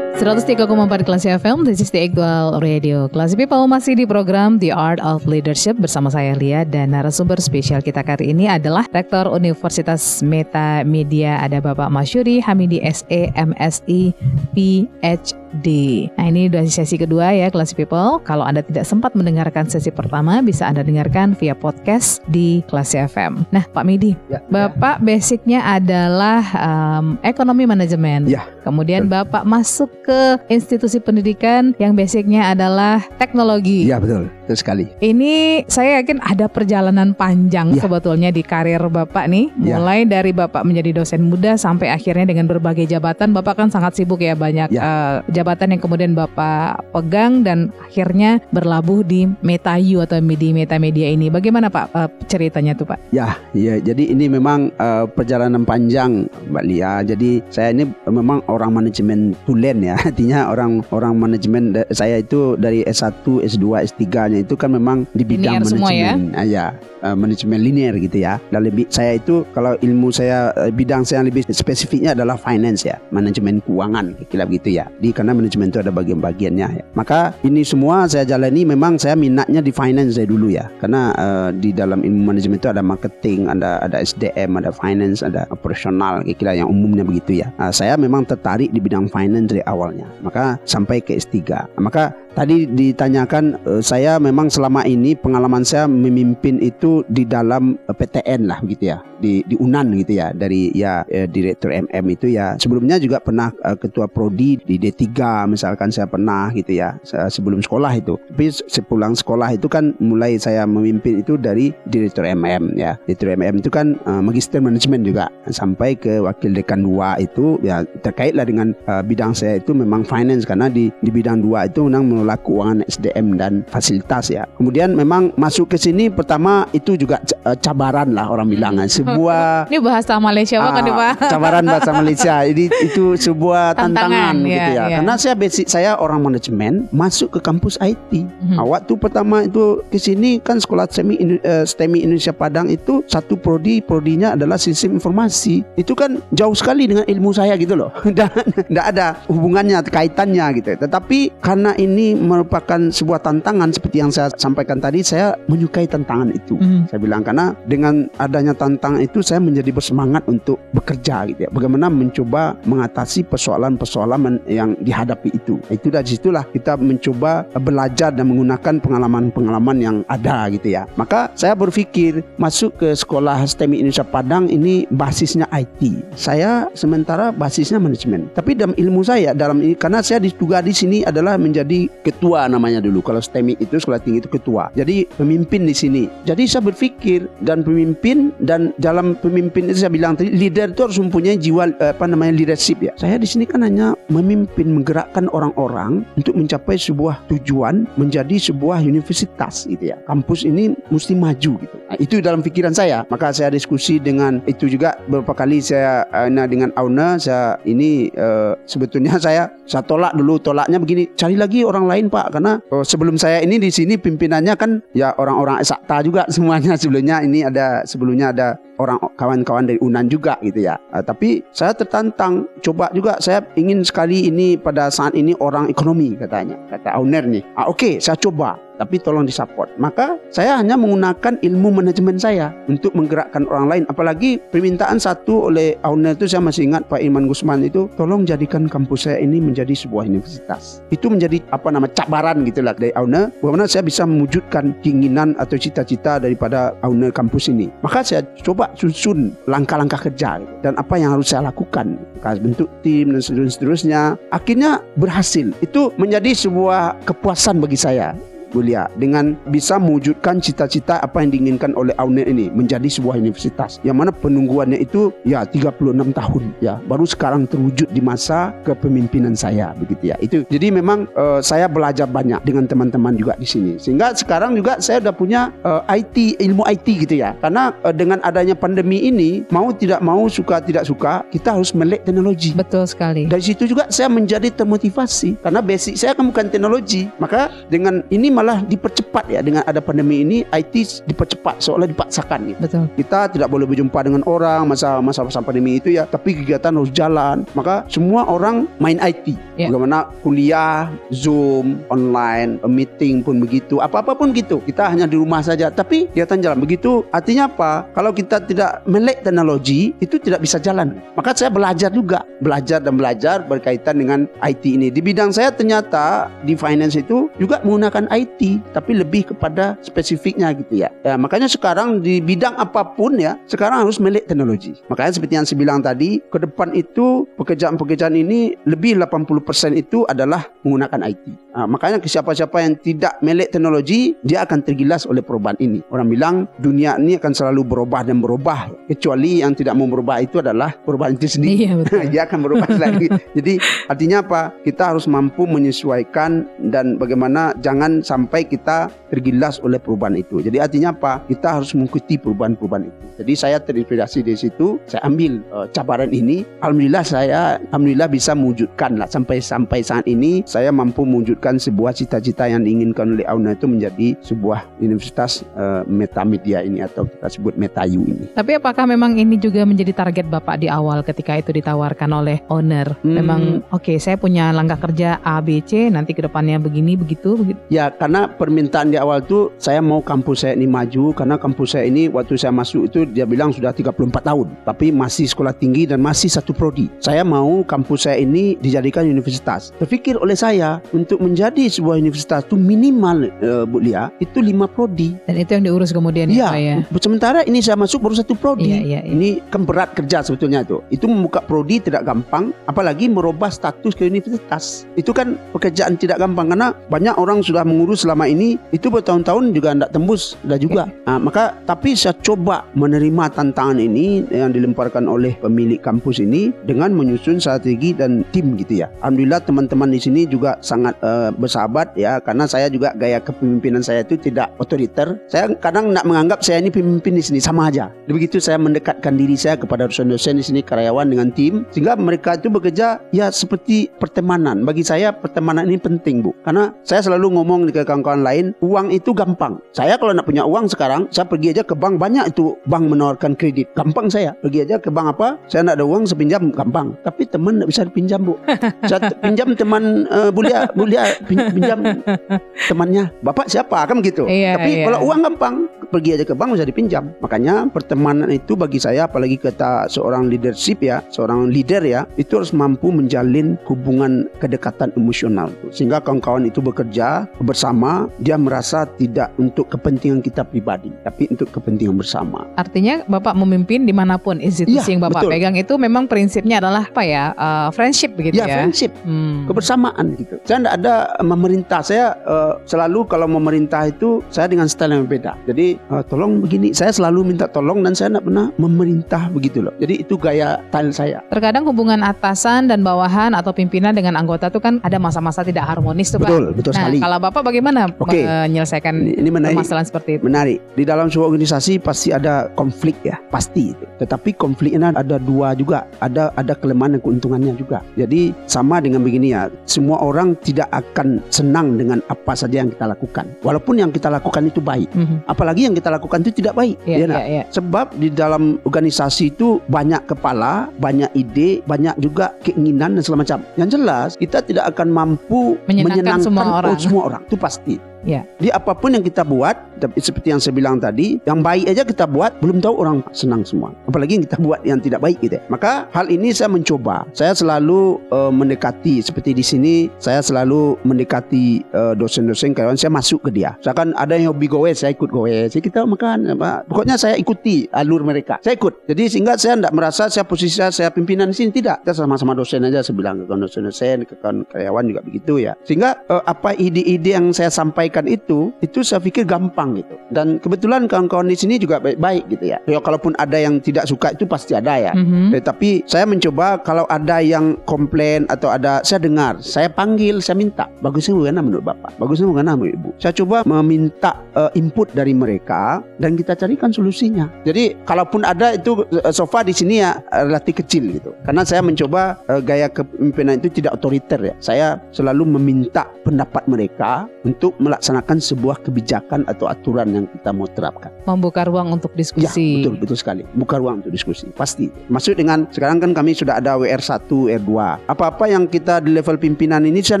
Seratus tiga Classy FM, this is the actual radio. Classy People masih di program The Art of Leadership bersama saya Lia dan narasumber spesial kita kali ini adalah Rektor Universitas Meta Media ada Bapak Masyuri Hamidi SE MSI PhD. Nah ini udah sesi kedua ya Classy People. Kalau Anda tidak sempat mendengarkan sesi pertama bisa Anda dengarkan via podcast di Classy FM. Nah Pak Midi, Ya, Bapak basicnya adalah um, ekonomi manajemen. Ya, Kemudian Bapak masuk ke institusi pendidikan yang basicnya adalah teknologi. ya betul, betul sekali. Ini saya yakin ada perjalanan panjang Ya. sebetulnya di karir Bapak nih. Ya. Mulai dari Bapak menjadi dosen muda sampai akhirnya dengan berbagai jabatan. Bapak kan sangat sibuk ya banyak Ya. eh, jabatan yang kemudian Bapak pegang dan akhirnya berlabuh di Metayu atau di Meta Media ini. Bagaimana Pak eh, ceritanya tuh Pak? Ya, ya. Jadi ini memang eh, perjalanan panjang, Mbak Lia. Jadi saya ini memang orang manajemen tulen ya. Artinya orang orang manajemen saya itu dari S1, S2, S3 itu kan memang di bidang Linear semua ya? manajemen. Ah, ya, eh, manajemen linear gitu ya. Dan lebih saya itu kalau ilmu saya eh, bidang saya yang lebih spesifiknya adalah finance ya, manajemen keuangan kira begitu ya. Di karena manajemen itu ada bagian-bagiannya ya. Maka ini semua saya jalani memang saya minatnya di finance dari dulu ya. Karena eh, di dalam ilmu manajemen itu ada marketing, ada ada SDM, ada finance, ada operasional kira yang umumnya begitu ya. Ah, saya memang tertarik di bidang finance dari awalnya. Maka sampai ke S3. Maka Tadi ditanyakan eh, saya memang selama ini pengalaman saya memimpin itu di dalam eh, PTN lah gitu ya. Di di Unan gitu ya. Dari ya eh, direktur MM itu ya. Sebelumnya juga pernah eh, ketua prodi di D3 misalkan saya pernah gitu ya se- sebelum sekolah itu. Tapi se- sepulang sekolah itu kan mulai saya memimpin itu dari direktur MM ya. Direktur MM itu kan eh, magister manajemen juga. Sampai ke wakil dekan 2 itu ya terkait lah dengan eh, bidang saya itu memang finance. Karena di di bidang 2 itu memang mengelola keuangan SDM dan fasilitas ya. Kemudian memang masuk ke sini pertama itu juga eh, cabaran lah orang bilang kan. sebuah Ini bahasa Malaysia nih ah, Pak. cabaran bahasa Malaysia. Jadi itu sebuah Tantangan, tantangan, ya, gitu ya. ya. Karena saya basic saya orang manajemen masuk ke kampus IT. Mhm. Ah, waktu pertama itu ke sini kan sekolah Indo- eh, STEMI Indonesia Padang itu satu prodi prodinya adalah sistem informasi. Itu kan jauh sekali dengan ilmu saya gitu loh. Dan tidak ada hubungannya kaitannya gitu. Tetapi karena ini merupakan sebuah tantangan seperti yang saya sampaikan tadi, saya menyukai tantangan itu. Mhm. Saya bilang karena dengan adanya tantangan itu saya menjadi bersemangat untuk bekerja gitu ya. Bagaimana mencoba mengatasi persoalan-persoalan yang dihadapi itu. Itu dari situlah kita mencoba belajar dan menggunakan pengalaman-pengalaman yang ada gitu ya. Maka saya berpikir masuk ke sekolah STEMI Indonesia Padang ini basisnya IT. Saya sementara basisnya manajemen. Tapi dalam ilmu saya dalam ini karena saya juga di sini adalah menjadi ketua namanya dulu. Kalau STEMI itu sekolah tinggi itu ketua. Jadi pemimpin di sini. Jadi saya berpikir dan pemimpin dan dalam pemimpin itu saya bilang tadi leader itu harus mempunyai jiwa eh, apa namanya leadership ya. Saya di sini kan hanya memimpin menggerakkan orang-orang untuk mencapai sebuah tujuan menjadi sebuah universitas gitu ya. Kampus ini mesti maju gitu. Nah, itu dalam pikiran saya. Maka saya diskusi dengan itu juga beberapa kali saya eh, nah, dengan owner saya ini eh, sebetulnya saya saya tolak dulu tolaknya begini cari lagi orang lain Pak karena eh, sebelum saya ini di sini pimpinannya kan ya orang-orang eksakta juga semuanya sebelumnya ini ada sebelumnya ada orang kawan-kawan dari Unan juga gitu ya. Eh, tapi saya tertantang coba juga saya ingin sekali ini pada saat ini orang ekonomi katanya kata owner nih. Ah, Oke saya coba tapi tolong disupport. Maka saya hanya menggunakan ilmu manajemen saya untuk menggerakkan orang lain. Apalagi permintaan satu oleh owner itu saya masih ingat Pak Iman Gusman itu tolong jadikan kampus saya ini menjadi sebuah universitas. Itu menjadi apa nama cabaran gitulah dari owner. Bagaimana saya bisa mewujudkan keinginan atau cita-cita daripada owner kampus ini. Maka saya coba susun langkah-langkah kerja gitu. dan apa yang harus saya lakukan. Bentuk tim dan seterusnya. Akhirnya berhasil. Itu menjadi sebuah kepuasan bagi saya. Mulia dengan bisa mewujudkan cita-cita apa yang diinginkan oleh UNED ini menjadi sebuah universitas. Yang mana penungguannya itu ya 36 tahun ya. Baru sekarang terwujud di masa kepemimpinan saya begitu ya. Itu jadi memang eh, saya belajar banyak dengan teman-teman juga di sini. Sehingga sekarang juga saya udah punya eh, IT ilmu IT gitu ya. Karena eh, dengan adanya pandemi ini mau tidak mau suka tidak suka kita harus melek teknologi. Betul sekali. dari situ juga saya menjadi termotivasi. Karena basic saya kan bukan teknologi. Maka dengan ini malah dipercepat ya dengan ada pandemi ini IT dipercepat seolah dipaksakan gitu. Betul. Kita tidak boleh berjumpa dengan orang masa masa masa pandemi itu ya, tapi kegiatan harus jalan. Maka semua orang main IT. Ya. Bagaimana kuliah, Zoom, online, meeting pun begitu. Apa-apa pun gitu. Kita hanya di rumah saja, tapi kegiatan jalan. Begitu artinya apa? Kalau kita tidak melek teknologi, itu tidak bisa jalan. Maka saya belajar juga, belajar dan belajar berkaitan dengan IT ini. Di bidang saya ternyata di finance itu juga menggunakan IT, tapi lebih kepada spesifiknya gitu ya. ya makanya sekarang di bidang apa pun ya, sekarang harus melek teknologi. Makanya seperti yang saya bilang tadi, ke depan itu pekerjaan-pekerjaan ini lebih 80% itu adalah menggunakan IT. Ah, makanya siapa-siapa yang tidak melek teknologi, dia akan tergilas oleh perubahan ini. Orang bilang dunia ini akan selalu berubah dan berubah. Kecuali yang tidak mau berubah itu adalah perubahan itu sendiri. Iya betul. dia akan berubah lagi. Jadi artinya apa? Kita harus mampu menyesuaikan dan bagaimana jangan sampai kita tergilas oleh perubahan itu. Jadi artinya apa? Kita harus mengikuti perubahan-perubahan itu. Jadi saya terinspirasi dari situ, saya ambil uh, cabaran ini. Alhamdulillah saya alhamdulillah bisa mewujudkan lah sampai sampai saat ini saya mampu mewujudkan sebuah cita-cita yang diinginkan oleh Auna itu menjadi sebuah universitas uh, metamedia ini atau kita sebut metayu ini. Tapi apakah memang ini juga menjadi target Bapak di awal ketika itu ditawarkan oleh owner? Hmm. Memang oke, saya punya langkah kerja A B C nanti ke depannya begini begitu begitu. Ya karena permintaan di awal itu saya mau kampus saya ini maju karena kampus saya ini waktu saya masuk itu dia bilang sudah 34 tahun tapi masih sekolah tinggi dan masih satu prodi. Saya mau kampus saya ini dijadikan universitas. Terfikir oleh saya untuk menjadi sebuah universitas itu minimal uh, Bu Lia itu lima prodi. Dan itu yang diurus kemudian Iya. ya, Pak ya. Sementara ini saya masuk baru satu prodi. Iya, iya, iya. Ini kan berat kerja sebetulnya itu. Itu membuka prodi tidak gampang, apalagi merubah status ke universitas. Itu kan pekerjaan tidak gampang karena banyak orang sudah mengurus selama ini itu bertahun-tahun juga tidak tembus dah juga. Nah, maka tapi saya coba menerima tantangan ini yang dilemparkan oleh pemilik kampus ini dengan menyusun strategi dan tim gitu ya. Alhamdulillah teman-teman di sini juga sangat eh, bersahabat ya karena saya juga gaya kepemimpinan saya itu tidak otoriter. Saya kadang nak menganggap saya ini pemimpin di sini sama aja. Begitu saya mendekatkan diri saya kepada dosen-dosen di sini karyawan dengan tim sehingga mereka itu bekerja ya seperti pertemanan. Bagi saya pertemanan ini penting bu karena saya selalu ngomong ke kawan-kawan lain uang itu gampang. Saya kalau nak punya uang sekarang saya pergi aja ke bank banyak itu bank menawarkan kredit gampang saya pergi aja ke bank apa saya nak ada uang saya pinjam gampang tapi teman tidak bisa dipinjam bu. saya pinjam teman uh, bulia bulia pin- pinjam temannya bapak siapa kan begitu. Iya, tapi iya. kalau uang gampang pergi aja ke bank bisa dipinjam. Makanya pertemanan itu bagi saya apalagi kita seorang leadership ya, seorang leader ya, itu harus mampu menjalin hubungan kedekatan emosional. Sehingga kawan-kawan itu bekerja bersama, dia merasa tidak untuk kepentingan kita pribadi, tapi untuk kepentingan bersama. Artinya Bapak memimpin di mana pun institusi Iya, yang Bapak betul. pegang itu memang prinsipnya adalah apa ya? eh, friendship begitu Ya, ya. friendship. Hmm. kebersamaan gitu. Saya tidak ada memerintah. Saya eh, selalu kalau memerintah itu saya dengan style yang berbeda. Jadi eh, tolong begini. Saya selalu minta tolong dan saya tidak pernah memerintah begitu loh. Jadi itu gaya style saya. Terkadang hubungan atasan dan bawahan atau pimpinan dengan anggota itu kan ada masa-masa tidak harmonis tuh Pak. Betul, betul Nah, sekali. kalau Bapak bagaimana Oke. menyelesaikan Ini, menarik. permasalahan seperti itu? Menarik. Di dalam sebuah organisasi pasti ada konflik ya, pasti. itu. Tetapi konfliknya ada dua juga. Ada ada kelemahan dan keuntungannya juga. Jadi sama dengan begini ya. Semua orang tidak akan senang dengan apa saja yang kita lakukan. Walaupun yang kita lakukan itu baik. Mhm. Apalagi yang kita lakukan itu tidak baik. Iya, Ya iya, nak? iya. Sebab di dalam organisasi itu banyak kepala, banyak ide, banyak juga keinginan dan segala macam. Yang jelas kita tidak akan mampu Menyenangkan semua oh, orang. semua orang. Itu pasti. Ya. Jadi apa pun yang kita buat, seperti yang saya bilang tadi, yang baik aja kita buat, belum tahu orang senang semua. Apalagi yang kita buat yang tidak baik gitu. ya. Maka hal ini saya mencoba. Saya selalu eh, mendekati seperti di sini, saya selalu mendekati eh, dosen-dosen karyawan. Saya masuk ke dia. Misalkan ada yang hobi goes, saya ikut goes. Kita makan, apa. pokoknya saya ikuti alur mereka. Saya ikut. Jadi sehingga saya tidak merasa saya posisi saya, saya pimpinan di sini tidak. Kita sama-sama dosen aja. Saya bilang ke dosen-dosen, ke karyawan juga begitu ya. Sehingga eh, apa ide-ide yang saya sampaikan itu, itu saya pikir gampang gitu. Dan kebetulan kawan-kawan di sini juga baik-baik gitu ya. Ya kalaupun ada yang tidak suka itu pasti ada ya. Mhm. Tetapi saya mencoba kalau ada yang komplain atau ada saya dengar, saya panggil, saya minta. Bagusnya bagaimana menurut Bapak? Bagusnya bagaimana menurut Ibu? Saya coba meminta eh, input dari mereka dan kita carikan solusinya. Jadi kalaupun ada itu eh, sofa di sini ya eh, relatif kecil gitu. Karena saya mencoba eh, gaya kepemimpinan itu tidak otoriter ya. Saya selalu meminta pendapat mereka untuk melaksanakan sebuah kebijakan atau aturan yang kita mau terapkan. Membuka ruang untuk Ya, diskusi. betul betul sekali. Buka ruang untuk diskusi. Pasti. Maksud dengan sekarang kan kami sudah ada WR1, R2. Apa-apa yang kita di level pimpinan ini saya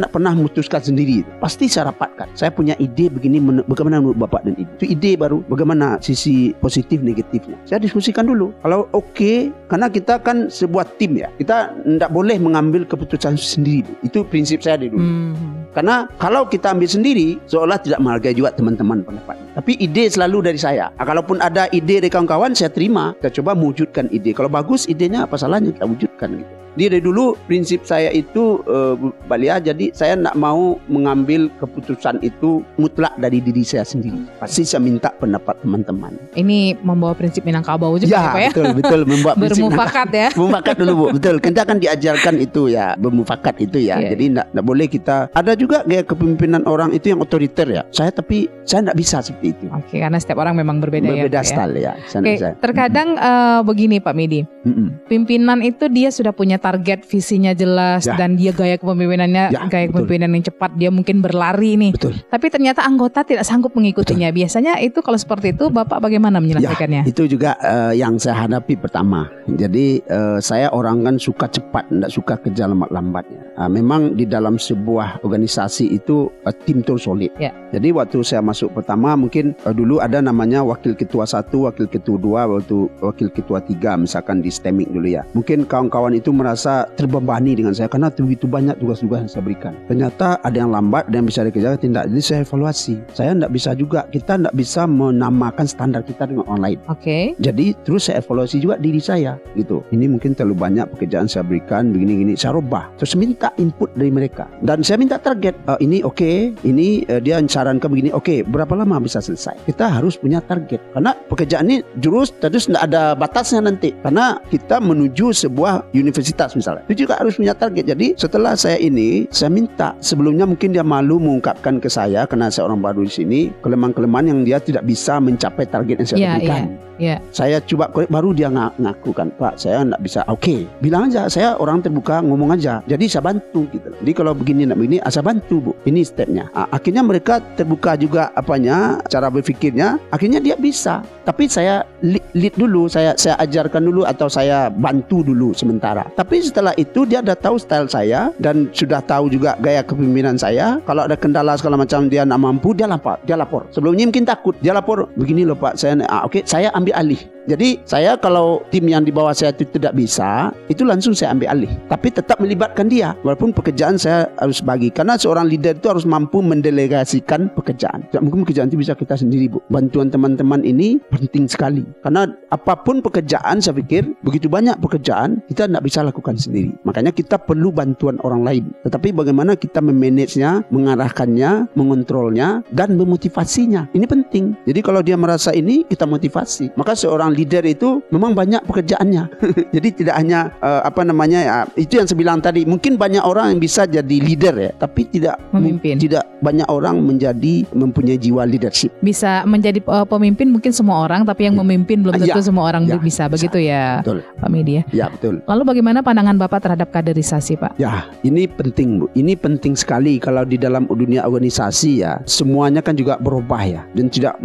tidak pernah memutuskan sendiri. Pasti saya rapatkan. Saya punya ide begini bagaimana menurut Bapak dan Ibu. Itu ide baru. Bagaimana sisi positif negatifnya. Saya diskusikan dulu. Kalau oke, karena kita kan sebuah tim ya. Kita tidak boleh mengambil keputusan sendiri. Itu prinsip saya dulu. Mhm. Karena kalau kita ambil sendiri, seolah tidak menghargai juga teman-teman pendapatnya. Tapi ide selalu dari saya. Nah, kalaupun ada ide dari kawan-kawan, saya terima. Kita coba mewujudkan ide. Kalau bagus idenya, apa salahnya kita wujudkan gitu. Jadi dari dulu prinsip saya itu uh, Balia jadi saya nak mau mengambil keputusan itu mutlak dari diri saya sendiri. Pasti saya minta pendapat teman-teman. Ini membawa prinsip Minangkabau juga ya, Pak ya. betul betul membuat prinsip Bermufakat ya. Bermufakat dulu Bu. Betul. Kita kan diajarkan itu ya, bermufakat itu ya. Iya. Jadi enggak boleh kita ada juga gaya kepemimpinan orang itu yang otoriter ya. Saya tapi saya enggak bisa seperti itu. Oke, karena setiap orang memang berbeda, ya. Berbeda ya. style ya. Saya Oke, bisa. terkadang eh, begini Pak Midi, Mm-mm. pimpinan itu dia sudah punya target visinya jelas Ya. dan dia gaya kepemimpinannya Ya, gaya betul. kepemimpinan yang cepat dia mungkin berlari nih Betul. tapi ternyata anggota tidak sanggup mengikutinya biasanya itu kalau seperti itu bapak bagaimana menyelesaikannya Itu juga eh, yang saya hadapi pertama. Jadi eh, saya orang kan suka cepat, tidak suka kerja lambat-lambatnya. Ah, memang di dalam sebuah organisasi itu eh, tim itu solid. Ya. Jadi waktu saya masuk pertama mungkin eh, dulu ada namanya wakil ketua satu, wakil ketua dua, waktu wakil ketua tiga misalkan di STEMIC dulu ya. Mungkin kawan-kawan itu merasa terbebani dengan saya karena begitu banyak tugas-tugas yang saya berikan. Ternyata ada yang lambat dan bisa dikerjakan tidak. Jadi saya evaluasi. Saya tidak bisa juga kita tidak bisa menamakan standar kita dengan orang lain. oke Jadi terus saya evaluasi juga diri saya gitu. Ini mungkin terlalu banyak pekerjaan saya berikan begini-gini. Saya rubah. Terus minta input dari mereka. Dan saya minta target. "Eh, ini oke, ini eh, dia sarankan begini. Oke, berapa lama bisa selesai? Kita harus punya target. Karena pekerjaan ini jurus terus tidak ada batasnya nanti. Karena kita menuju sebuah universitas misalnya. Itu juga harus punya target. Jadi setelah saya ini, saya minta. Sebelumnya mungkin dia malu mengungkapkan ke saya karena saya orang baru di sini kelemahan-kelemahan yang dia tidak bisa mencapai target yang saya Iya, berikan. iya. Saya coba korek baru dia nga- ngaku kan Pak saya enggak bisa. Oke bilang aja saya orang terbuka ngomong aja. Jadi saya bantu gitu. Jadi kalau begini nak begini ah, Saya bantu bu. Ini stepnya. Ah, Akhirnya mereka terbuka juga apanya Cara berfikirnya. Akhirnya dia bisa. Tapi saya lead, lead dulu Saya saya ajarkan dulu Atau saya bantu dulu sementara. Tapi setelah itu dia dah tahu style saya Dan sudah tahu juga gaya kepemimpinan saya. Kalau ada kendala segala macam Dia nak mampu Dia lapor Dia lapor. Sebelumnya mungkin takut Dia lapor Begini loh pak Saya ah, Oke saya ambil alih jadi saya kalau tim yang di bawah saya itu tidak bisa, itu langsung saya ambil alih. Tapi tetap melibatkan dia. Walaupun pekerjaan saya harus bagi. Karena seorang leader itu harus mampu mendelegasikan pekerjaan. Tidak mungkin pekerjaan itu bisa kita sendiri, Bu. Bantuan teman-teman ini penting sekali. Karena apa pun pekerjaan saya pikir, begitu banyak pekerjaan, kita tidak bisa lakukan sendiri. Makanya kita perlu bantuan orang lain. Tetapi bagaimana kita memanagenya, mengarahkannya, mengontrolnya, dan memotivasinya. Ini penting. Jadi kalau dia merasa ini, kita motivasi. Maka seorang leader itu memang banyak pekerjaannya. jadi tidak hanya eh, apa namanya ya, itu yang saya bilang tadi. Mungkin banyak orang yang bisa jadi leader ya, tapi tidak Memimpin. tidak banyak orang menjadi mempunyai jiwa leadership. bisa menjadi eh, pemimpin mungkin semua orang tapi yang Ya. memimpin belum tentu Ya. semua orang Ya. bisa begitu ya Betul. Pak Medi ya Ya, betul. lalu bagaimana pandangan bapak terhadap kaderisasi Pak Ya, ini penting Bu. Ini penting sekali kalau di dalam dunia organisasi ya. Semuanya kan juga berubah ya dan tidak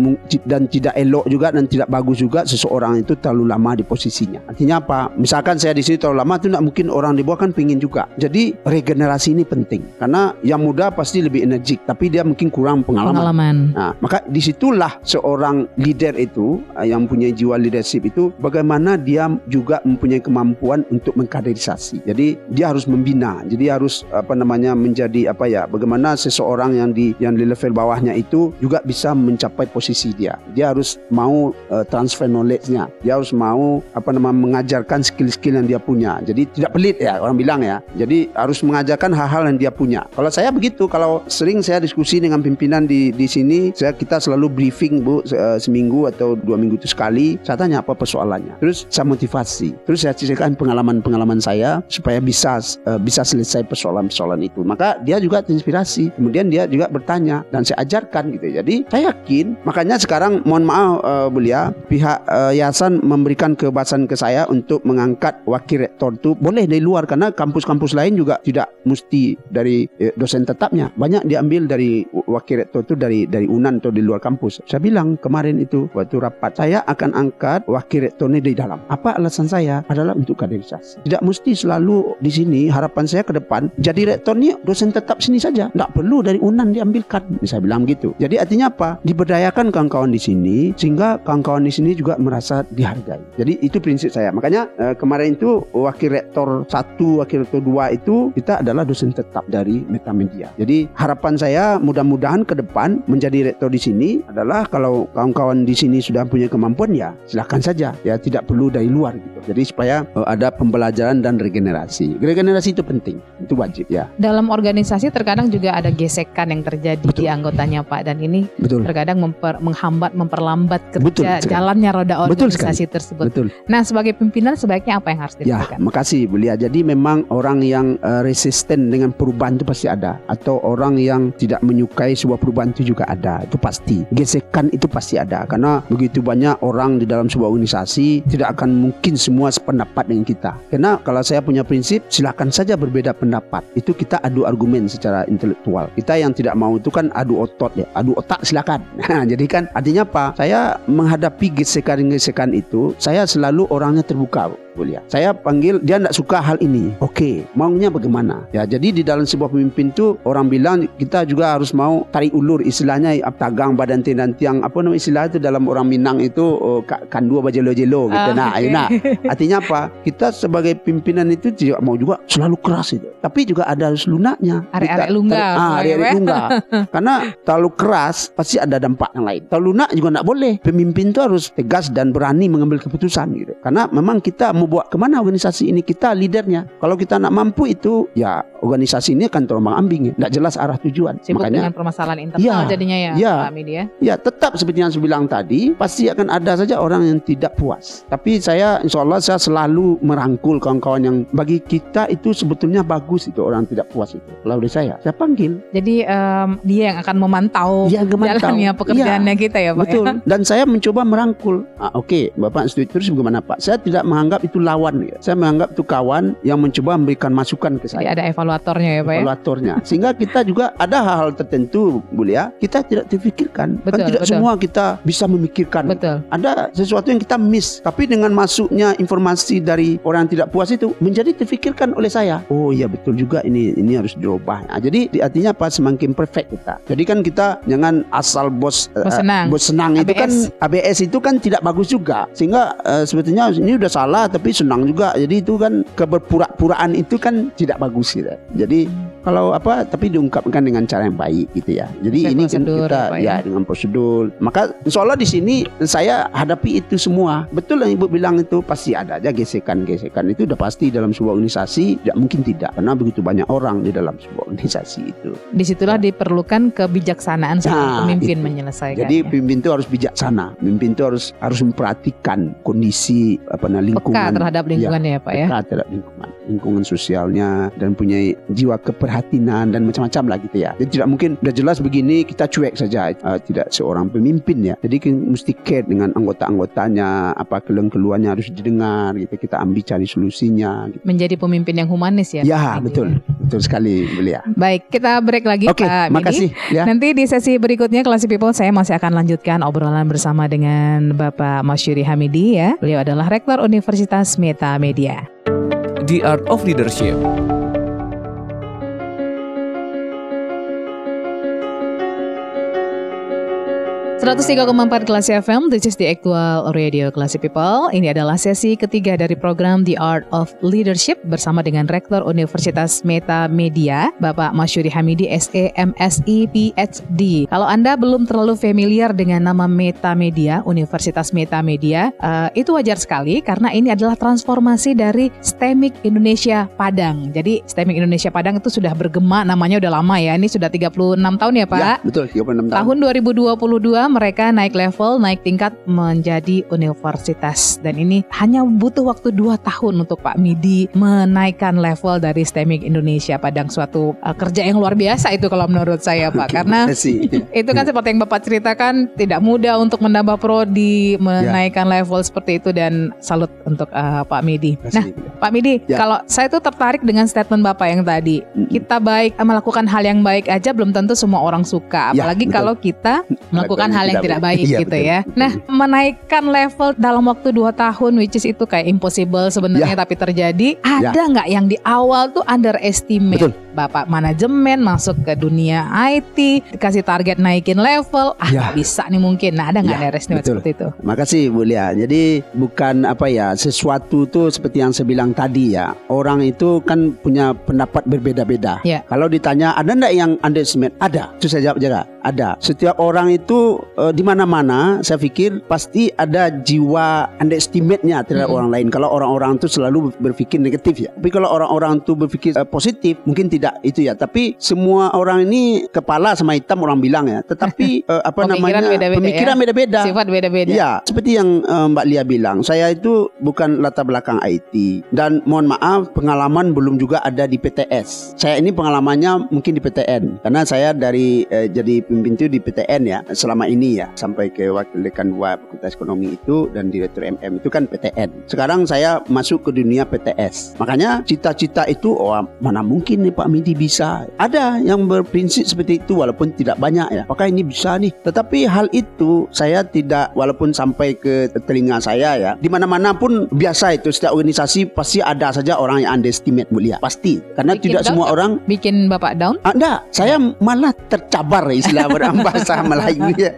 dan tidak elok juga dan tidak bagus juga seseorang itu terlalu lama di posisinya. Artinya apa? Misalkan saya di sini terlalu lama itu tidak mungkin orang di bawah kan pingin juga. Jadi regenerasi ini penting karena yang muda pasti lebih energik tapi dia mungkin kurang pengalaman. pengalaman Nah, maka di situlah seorang leader itu eh, yang punya jiwa leadership itu bagaimana dia juga mempunyai kemampuan untuk mengkaderisasi. Jadi dia harus membina. Jadi harus apa namanya menjadi apa ya? Bagaimana seseorang yang di yang di level bawahnya itu juga bisa mencapai posisi dia. Dia harus mau eh, transfer knowledge-nya. Dia harus mau apa namanya mengajarkan skill-skill yang dia punya. Jadi tidak pelit ya orang bilang ya. Jadi harus mengajarkan hal-hal yang dia punya. Kalau saya begitu, kalau sering saya diskusi dengan pimpinan di di sini, saya kita selalu briefing bu eh, seminggu atau dua minggu itu sekali. Saya tanya apa persoalannya. Terus saya motivasi. Terus saya ceritakan pengalaman-pengalaman saya supaya bisa eh, bisa selesai persoalan-persoalan itu. Maka dia juga terinspirasi. Kemudian dia juga bertanya dan saya ajarkan gitu. Jadi saya yakin. Makanya sekarang mohon maaf eh, belia pihak eh, yayasan memberikan kebebasan ke saya untuk mengangkat wakil rektor itu boleh dari luar karena kampus-kampus lain juga tidak mesti dari eh, dosen tetapnya. Banyak diambil dari wakil rektor itu dari dari UNAN atau di luar kampus. Saya bilang kemarin itu waktu rapat saya akan angkat wakil rektornya dari dalam. Apa alasan saya adalah untuk kaderisasi. Tidak mesti selalu di sini harapan saya ke depan jadi rektornya dosen tetap sini saja. Tidak perlu dari UNAN diambilkan. Saya bilang gitu. Jadi artinya apa? Diberdayakan kawan-kawan di sini sehingga kawan-kawan di sini juga merasa dihargai. Jadi itu prinsip saya. Makanya eh, kemarin itu wakil rektor satu, wakil rektor dua itu kita adalah dosen tetap dari Metamedia. Jadi harapan saya mudah-mudahan ke depan menjadi rektor di sini adalah kalau kawan-kawan di sini sudah punya kemampuan ya silakan saja ya tidak perlu dari luar gitu. Jadi supaya uh, ada pembelajaran dan regenerasi. Regenerasi itu penting, itu wajib ya. Dalam organisasi terkadang juga ada gesekan yang terjadi Betul. di anggotanya Pak dan ini Betul. terkadang memper- menghambat memperlambat Betul kerja sekali. jalannya roda Betul organisasi tersebut. Betul. Nah, sebagai pimpinan sebaiknya apa yang harus Ya, dilakukan? makasih Belia. Jadi memang orang yang uh, resisten dengan perubahan itu pasti ada atau orang yang tidak menyukai sebuah perubahan itu juga ada. Itu pasti. Gesekan itu pasti ada karena begitu banyak orang di dalam sebuah organisasi tidak akan mungkin semua sependapat dengan kita. Karena kalau saya punya prinsip silakan saja berbeda pendapat. Itu kita adu argumen secara intelektual. Kita yang tidak mau itu kan adu otot ya, adu otak silakan. Nah, jadi kan artinya apa? Saya menghadapi gesekan-gesekan itu, saya selalu orangnya terbuka. Bulia. Saya panggil dia tidak suka hal ini. Oke, maunya bagaimana? Ya, jadi di dalam sebuah pemimpin itu orang bilang kita juga harus mau tarik ulur istilahnya tagang badan dan tiang apa nama istilah itu dalam orang Minang itu oh, ka- kandua bajelo-jelo gitu. Ah, nah, oke. nah, artinya apa? Kita sebagai pimpinan itu tidak mau juga selalu keras itu. Tapi juga ada harus lunaknya. Lungga, Ah, lungga. Karena terlalu keras pasti ada dampak yang lain. Terlalu lunak juga tidak boleh. Pemimpin itu harus tegas dan berani mengambil keputusan gitu. Karena memang kita mau bawa ke mana organisasi ini kita leadernya. Kalau kita nak mampu itu ya organisasi ini akan terombang ambing ya. Tidak jelas arah tujuan. Sibuk Makanya dengan permasalahan internal Ya, jadinya ya, ya. Pak ya. Ya tetap seperti yang saya bilang tadi Pasti akan ada saja orang yang tidak puas Tapi saya insya Allah saya selalu merangkul kawan-kawan yang Bagi kita itu sebetulnya bagus itu orang tidak puas itu Kalau dari saya, saya panggil Jadi em, dia yang akan memantau memantau. jalannya pekerjaannya kita ya Pak Betul ya. Dan saya mencoba merangkul ah, Oke Bapak setuju terus bagaimana Pak Saya tidak menganggap itu lawan ya. Saya menganggap itu kawan Yang mencoba memberikan masukan ke Jadi saya ada evaluatornya ya Pak ya. evaluatornya sehingga kita juga ada hal-hal tertentu Bulia kita tidak terfikirkan Betul, kan tidak betul. semua kita bisa memikirkan Betul. ada sesuatu yang kita miss tapi dengan masuknya informasi dari orang yang tidak puas itu menjadi terfikirkan oleh saya oh iya betul juga ini ini harus dirubah nah, jadi di- artinya apa semakin perfect kita jadi kan kita jangan asal bos Bos eh, senang. bos senang itu kan ABS. ABS itu kan tidak bagus juga sehingga eh, sebetulnya ini udah salah tapi senang juga. Jadi itu kan keberpura-puraan itu kan tidak bagus gitu. Jadi kalau apa tapi diungkapkan dengan cara yang baik gitu ya. Jadi Sesuai ini kan kita ya ya. dengan prosedur. Maka insya Allah di sini saya hadapi itu semua. Betul yang ibu bilang itu pasti ada aja gesekan-gesekan. Itu udah pasti dalam sebuah organisasi tidak mungkin tidak. Karena begitu banyak orang di dalam sebuah organisasi itu. Di situlah diperlukan kebijaksanaan seorang Nah, pemimpin itu. menyelesaikan. jadi pemimpin itu harus bijaksana. Pemimpin itu harus harus memperhatikan kondisi apa namanya peka lingkungan. terhadap lingkungannya ya Pak ya. peka terhadap lingkungan. Lingkungan sosialnya dan punya jiwa keperhatinan dan macam-macam lah gitu ya jadi tidak mungkin udah jelas begini kita cuek saja Eh, tidak seorang pemimpin ya jadi kita mesti care dengan anggota-anggotanya apa keluhan-keluhannya harus didengar gitu kita ambil cari solusinya gitu. Menjadi pemimpin yang humanis ya. ya Pak Midi. betul betul sekali Belia Baik, kita break lagi oke Pak Midi. makasih ya Nanti di sesi berikutnya Classy People saya masih akan lanjutkan obrolan bersama dengan Bapak Masyuri Hamidi ya. Beliau adalah Rektor Universitas Meta Media. The Art of Leadership. 103,4 Kelas FM, this is the actual radio Classy People. Ini adalah sesi ketiga dari program The Art of Leadership bersama dengan Rektor Universitas Meta Media, Bapak Masyuri Hamidi, SE, MSI, PhD. Kalau Anda belum terlalu familiar dengan nama Meta Media, Universitas Meta Media, eh, itu wajar sekali karena ini adalah transformasi dari STEMIC Indonesia Padang. Jadi STEMIC Indonesia Padang itu sudah bergema namanya udah lama ya. Ini sudah 36 tahun ya Pak? ya betul 36 tahun Tahun 2022 mereka naik level, naik tingkat menjadi universitas. Dan ini hanya butuh waktu 2 tahun untuk Pak Midi menaikkan level dari STEMIC Indonesia Padang. Suatu uh, kerja yang luar biasa itu kalau menurut saya Pak. Karena itu kan seperti yang Bapak ceritakan tidak mudah untuk menambah prodi, menaikkan level seperti itu. Dan salut untuk uh, Pak Midi. Nah. Pak Midi, Ya. kalau saya tuh tertarik dengan statement Bapak yang tadi, kita baik eh, melakukan hal yang baik aja belum tentu semua orang suka, Ya, apalagi betul. kalau kita melakukan hal yang tidak baik Iya, gitu betul, ya. Nah, menaikkan level dalam waktu 2 tahun which is itu kayak impossible sebenarnya tapi terjadi. Ada nggak yang di awal tuh underestimate? Ya. Betul. Bapak manajemen masuk ke dunia IT, dikasih target naikin level, ah Ya. nggak bisa nih mungkin. Nah ada nggak Ya, nih estimate betul. seperti itu? Makasih Bu Lia. Jadi bukan apa ya sesuatu tuh seperti yang saya bilang tadi ya. Orang itu kan punya pendapat berbeda-beda. Ya. Kalau ditanya ada enggak yang underestimate? Ada. Itu saya jawab jaga. Ada. Setiap orang itu eh, di mana-mana saya pikir pasti ada jiwa underestimate-nya terhadap Mm-mm. orang lain. Kalau orang-orang itu selalu berpikir negatif ya. Tapi kalau orang-orang itu berpikir eh, positif mungkin tidak itu ya. Tapi semua orang ini kepala sama hitam orang bilang ya. Tetapi eh, apa Pemikiran namanya beda-beda pemikiran ya. beda-beda. Sifat beda-beda. Ya, seperti yang eh, Mbak Lia bilang, saya itu bukan latar belakang IT dan mohon maaf pengalaman belum juga ada di PTS. Saya ini pengalamannya mungkin di PTN karena saya dari eh, jadi pemimpin itu di PTN ya selama ini ya sampai ke wakil dekan dua Fakultas Ekonomi itu dan direktur MM itu kan PTN. Sekarang saya masuk ke dunia PTS. Makanya cita-cita itu oh mana mungkin nih Pak Midi bisa. Ada yang berprinsip seperti itu walaupun tidak banyak ya. Apakah ini bisa nih? Tetapi hal itu saya tidak walaupun sampai ke telinga saya ya. Di mana-mana pun biasa itu setiap organisasi pasti ada saja orang yang underestimate mulia. Pasti. Karena Bikin tidak down semua orang Bikin Bapak down? Ah, enggak, saya malah tercabar istilah berbahasa Melayu ya.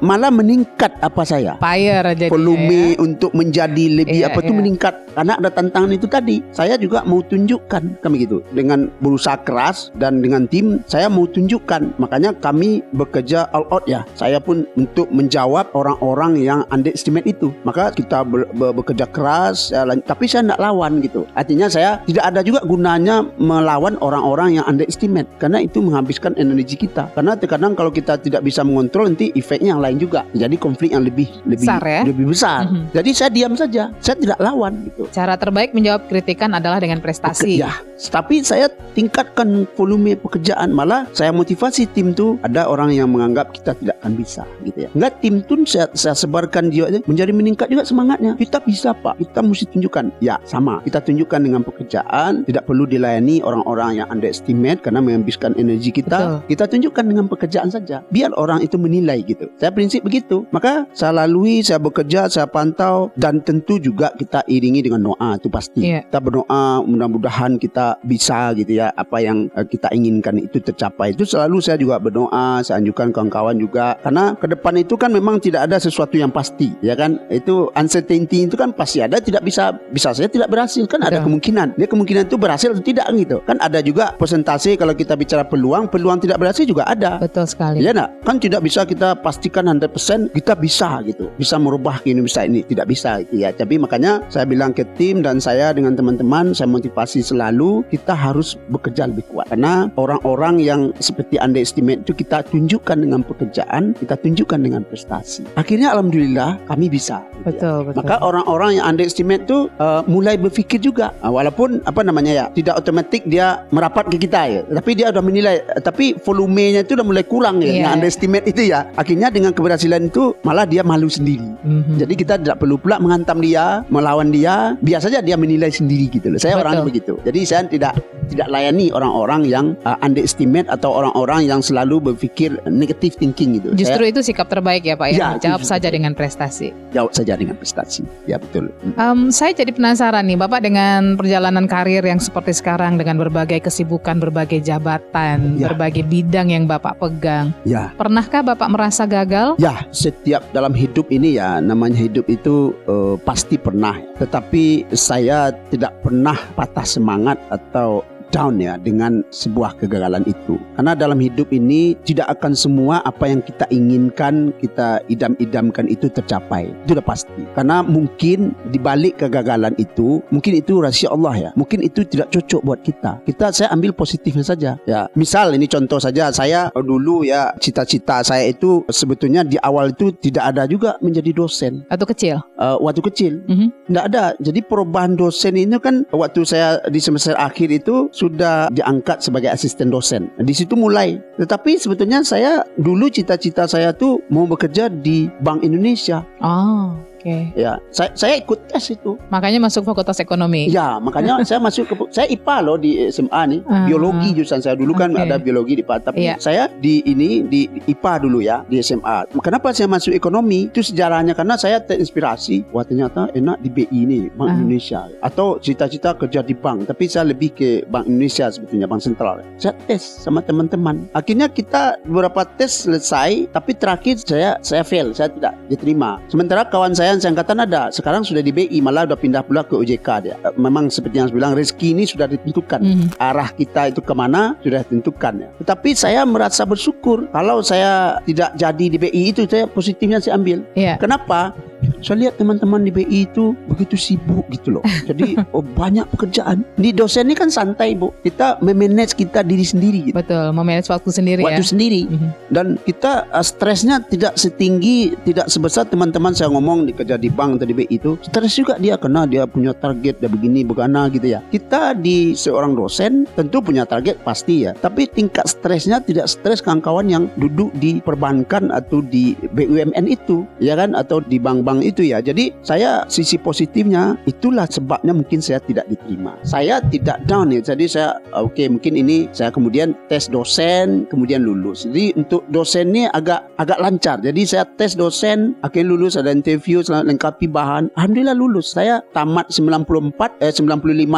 Malah meningkat apa saya? Fire jadi. volume untuk menjadi lebih Iya, apa tuh iya. meningkat. Karena ada tantangan itu tadi. Saya juga mau tunjukkan kami gitu. Dengan berusaha keras dan dengan tim saya mau tunjukkan. Makanya kami bekerja all out ya. Saya pun untuk menjawab orang-orang yang underestimate itu. Maka kita ber- ber- bekerja keras ya, tapi saya tidak lawan gitu. Artinya saya tidak ada juga gunanya melawan orang-orang yang underestimate. Karena itu menghabiskan energi kita. Karena terkadang kalau kita tidak bisa mengontrol nanti efeknya yang lain juga jadi konflik yang lebih lebih Besar ya? lebih besar Mhm. jadi saya diam saja saya tidak lawan gitu Cara terbaik menjawab kritikan adalah dengan prestasi. Ya, tapi saya tingkatkan volume pekerjaan malah saya motivasi tim tuh ada orang yang menganggap kita tidak akan bisa gitu ya. Enggak tim tuh saya, saya sebarkan dia menjadi meningkat juga semangatnya. Kita bisa Pak, kita mesti tunjukkan. Ya, sama. Kita tunjukkan dengan pekerjaan, tidak perlu dilayani orang-orang yang underestimate karena menghabiskan energi kita. Kita tunjukkan dengan pekerjaan saja. Biar orang itu menilai gitu. Saya prinsip begitu. Maka saya lalui, saya bekerja, saya pantau dan tentu juga kita iringi dengan doa itu pasti. Iya. Kita berdoa mudah-mudahan kita bisa gitu ya apa yang eh, kita inginkan itu tercapai. Itu selalu saya juga berdoa, saya anjurkan kawan-kawan juga karena ke depan itu kan memang tidak ada sesuatu yang pasti, ya kan? Itu uncertainty itu kan pasti ada, tidak bisa bisa saja tidak berhasil kan ada kemungkinan. Dia kemungkinan itu berhasil atau tidak gitu. Kan ada juga persentase kalau kita bicara peluang, peluang tidak berhasil juga ada. Betul sekali. Iya nak? Kan tidak bisa kita pastikan 100% kita bisa gitu. Bisa merubah ke Indonesia ini. Tidak bisa gitu ya. Tapi makanya saya bilang ke tim dan saya dengan teman-teman saya motivasi selalu kita harus bekerja lebih kuat. Karena orang-orang yang seperti underestimate itu kita tunjukkan dengan pekerjaan, kita tunjukkan dengan prestasi. Akhirnya alhamdulillah kami bisa. gitu ya. Betul, betul. Maka orang-orang yang underestimate tu uh, mulai berfikir juga uh, walaupun apa namanya ya tidak otomatik dia merapat ke kita ya tapi dia sudah menilai tapi volumenya itu sudah mulai kurang ya Iya. yang underestimate itu ya akhirnya dengan keberhasilan itu malah dia malu sendiri Mhm. jadi kita tidak perlu pula menghantam dia melawan dia biar saja dia menilai sendiri gitu loh saya Betul. orangnya begitu jadi saya tidak tidak layani orang-orang yang uh, underestimate atau orang-orang yang selalu berfikir negative thinking gitu Justru itu sikap terbaik ya Pak ya. Ya, Jawab itu saja dengan prestasi. saya jawab saja dengan prestasi ya betul Em, saya jadi penasaran nih Bapak dengan perjalanan karir yang seperti sekarang dengan berbagai kesibukan, berbagai jabatan, Ya. berbagai bidang yang Bapak pegang. Ya Pernahkah Bapak merasa gagal? Ya, setiap dalam hidup ini ya, namanya hidup itu eh, pasti pernah. Tetapi saya tidak pernah patah semangat atau down ya dengan sebuah kegagalan itu. Karena dalam hidup ini tidak akan semua apa yang kita inginkan, kita idam-idamkan itu tercapai. Itu sudah pasti. Karena mungkin di balik kegagalan itu, mungkin itu rahasia Allah ya. Mungkin itu tidak cocok buat kita. Kita saya ambil positifnya saja. Ya, misal ini contoh saja saya dulu ya cita-cita saya itu sebetulnya di awal itu tidak ada juga menjadi dosen. Atau kecil? Uh, waktu kecil Mhm. tidak ada. Jadi perubahan dosen ini kan waktu saya di semester akhir itu sudah diangkat sebagai asisten dosen. Di situ mulai. Tetapi sebetulnya saya dulu cita-cita saya tuh mau bekerja di Bank Indonesia. Oh, Oke. Ya, saya, saya ikut tes itu. Makanya masuk Fakultas Ekonomi. Ya, makanya saya masuk ke saya IPA loh di SMA nih. Ah. Biologi jurusan saya dulu kan Oke. ada biologi di Pak, tapi Iya. saya di ini di IPA dulu ya di SMA. Kenapa saya masuk ekonomi? Itu sejarahnya karena saya terinspirasi. Wah ternyata enak di BI ini Bank Ah. Indonesia. Atau cita-cita kerja di bank, tapi saya lebih ke Bank Indonesia sebetulnya Bank Sentral. Saya tes sama teman-teman. Akhirnya kita beberapa tes selesai, tapi terakhir saya saya fail, saya tidak diterima. Sementara kawan saya yang seangkatan ada, sekarang sudah di BI, malah udah pindah pula ke OJK dia. Eh, Memang seperti yang saya bilang rezeki ini sudah ditentukan Mhm. arah kita itu ke mana sudah ditentukan ya. Tetapi saya merasa bersyukur kalau saya tidak jadi di BI itu saya positifnya saya ambil. Iya. Kenapa? Saya lihat teman-teman di BI itu begitu sibuk gitu loh. Jadi oh, banyak pekerjaan. Di dosen ini kan santai bu. Kita memanage kita diri sendiri gitu. Betul, memanage waktu sendiri Waktu ya. sendiri Mhm. dan kita uh, stresnya tidak setinggi tidak sebesar teman-teman saya ngomong di kerja di bank atau di BI itu stres juga dia karena dia punya target dia begini begana gitu ya. Kita di seorang dosen tentu punya target pasti ya tapi tingkat stresnya tidak stres kawan-kawan yang duduk di perbankan atau di BUMN itu ya kan atau di bank-bank itu ya. Jadi saya sisi positifnya itulah sebabnya mungkin saya tidak diterima. Saya tidak down ya jadi saya oke mungkin ini saya kemudian tes dosen kemudian lulus. Jadi untuk dosen ini agak agak lancar. Jadi saya tes dosen akhirnya lulus ada interview lengkapi bahan alhamdulillah lulus saya tamat 94 eh 95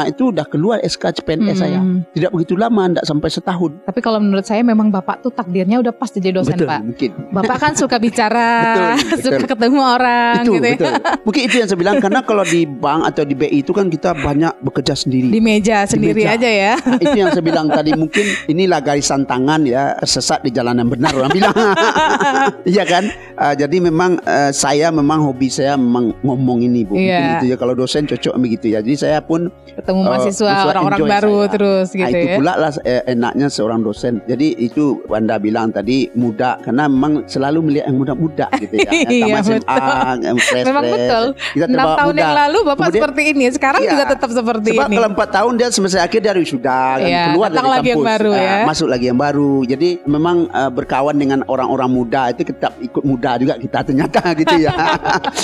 itu udah keluar SK CPNS saya Hmm. tidak begitu lama tidak sampai setahun Tapi kalau menurut saya memang Bapak tuh takdirnya udah pas jadi dosen, betul Pak. mungkin Bapak kan suka bicara, Betul, suka betul. ketemu orang itu gitu ya. betul mungkin itu yang saya bilang karena kalau di bank atau di BI itu kan kita banyak bekerja sendiri Di meja sendiri meja. aja ya. Nah, itu yang saya bilang tadi mungkin inilah garisan tangan ya tersesat di jalan yang benar orang bilang. Iya kan? Ah, jadi memang eh, saya memang hobi saya memang ngomong ini Bu. Mungkin Iya. itu ya kalau dosen cocok begitu ya. Jadi saya pun Ketemu eh, mahasiswa, orang-orang baru saya. terus Nah, gitu itu ya. pula lah eh, enaknya seorang dosen. Jadi itu Anda bilang tadi muda karena memang selalu melihat yang muda-muda gitu ya. Yang Iya, SMA, yang fresh, Memang betul. Kita Enam terbawa tahun muda. yang lalu Bapak Kemudian- seperti ini, sekarang Iya. juga tetap seperti Sebab ini. kalau empat tahun dia semester akhir dia harus sudah kan, Iya, keluar dari lagi yang kampus, baru Ah, ya. masuk lagi yang baru. Jadi memang ah, berkawan dengan orang-orang muda itu tetap ikut muda juga kita ternyata gitu ya.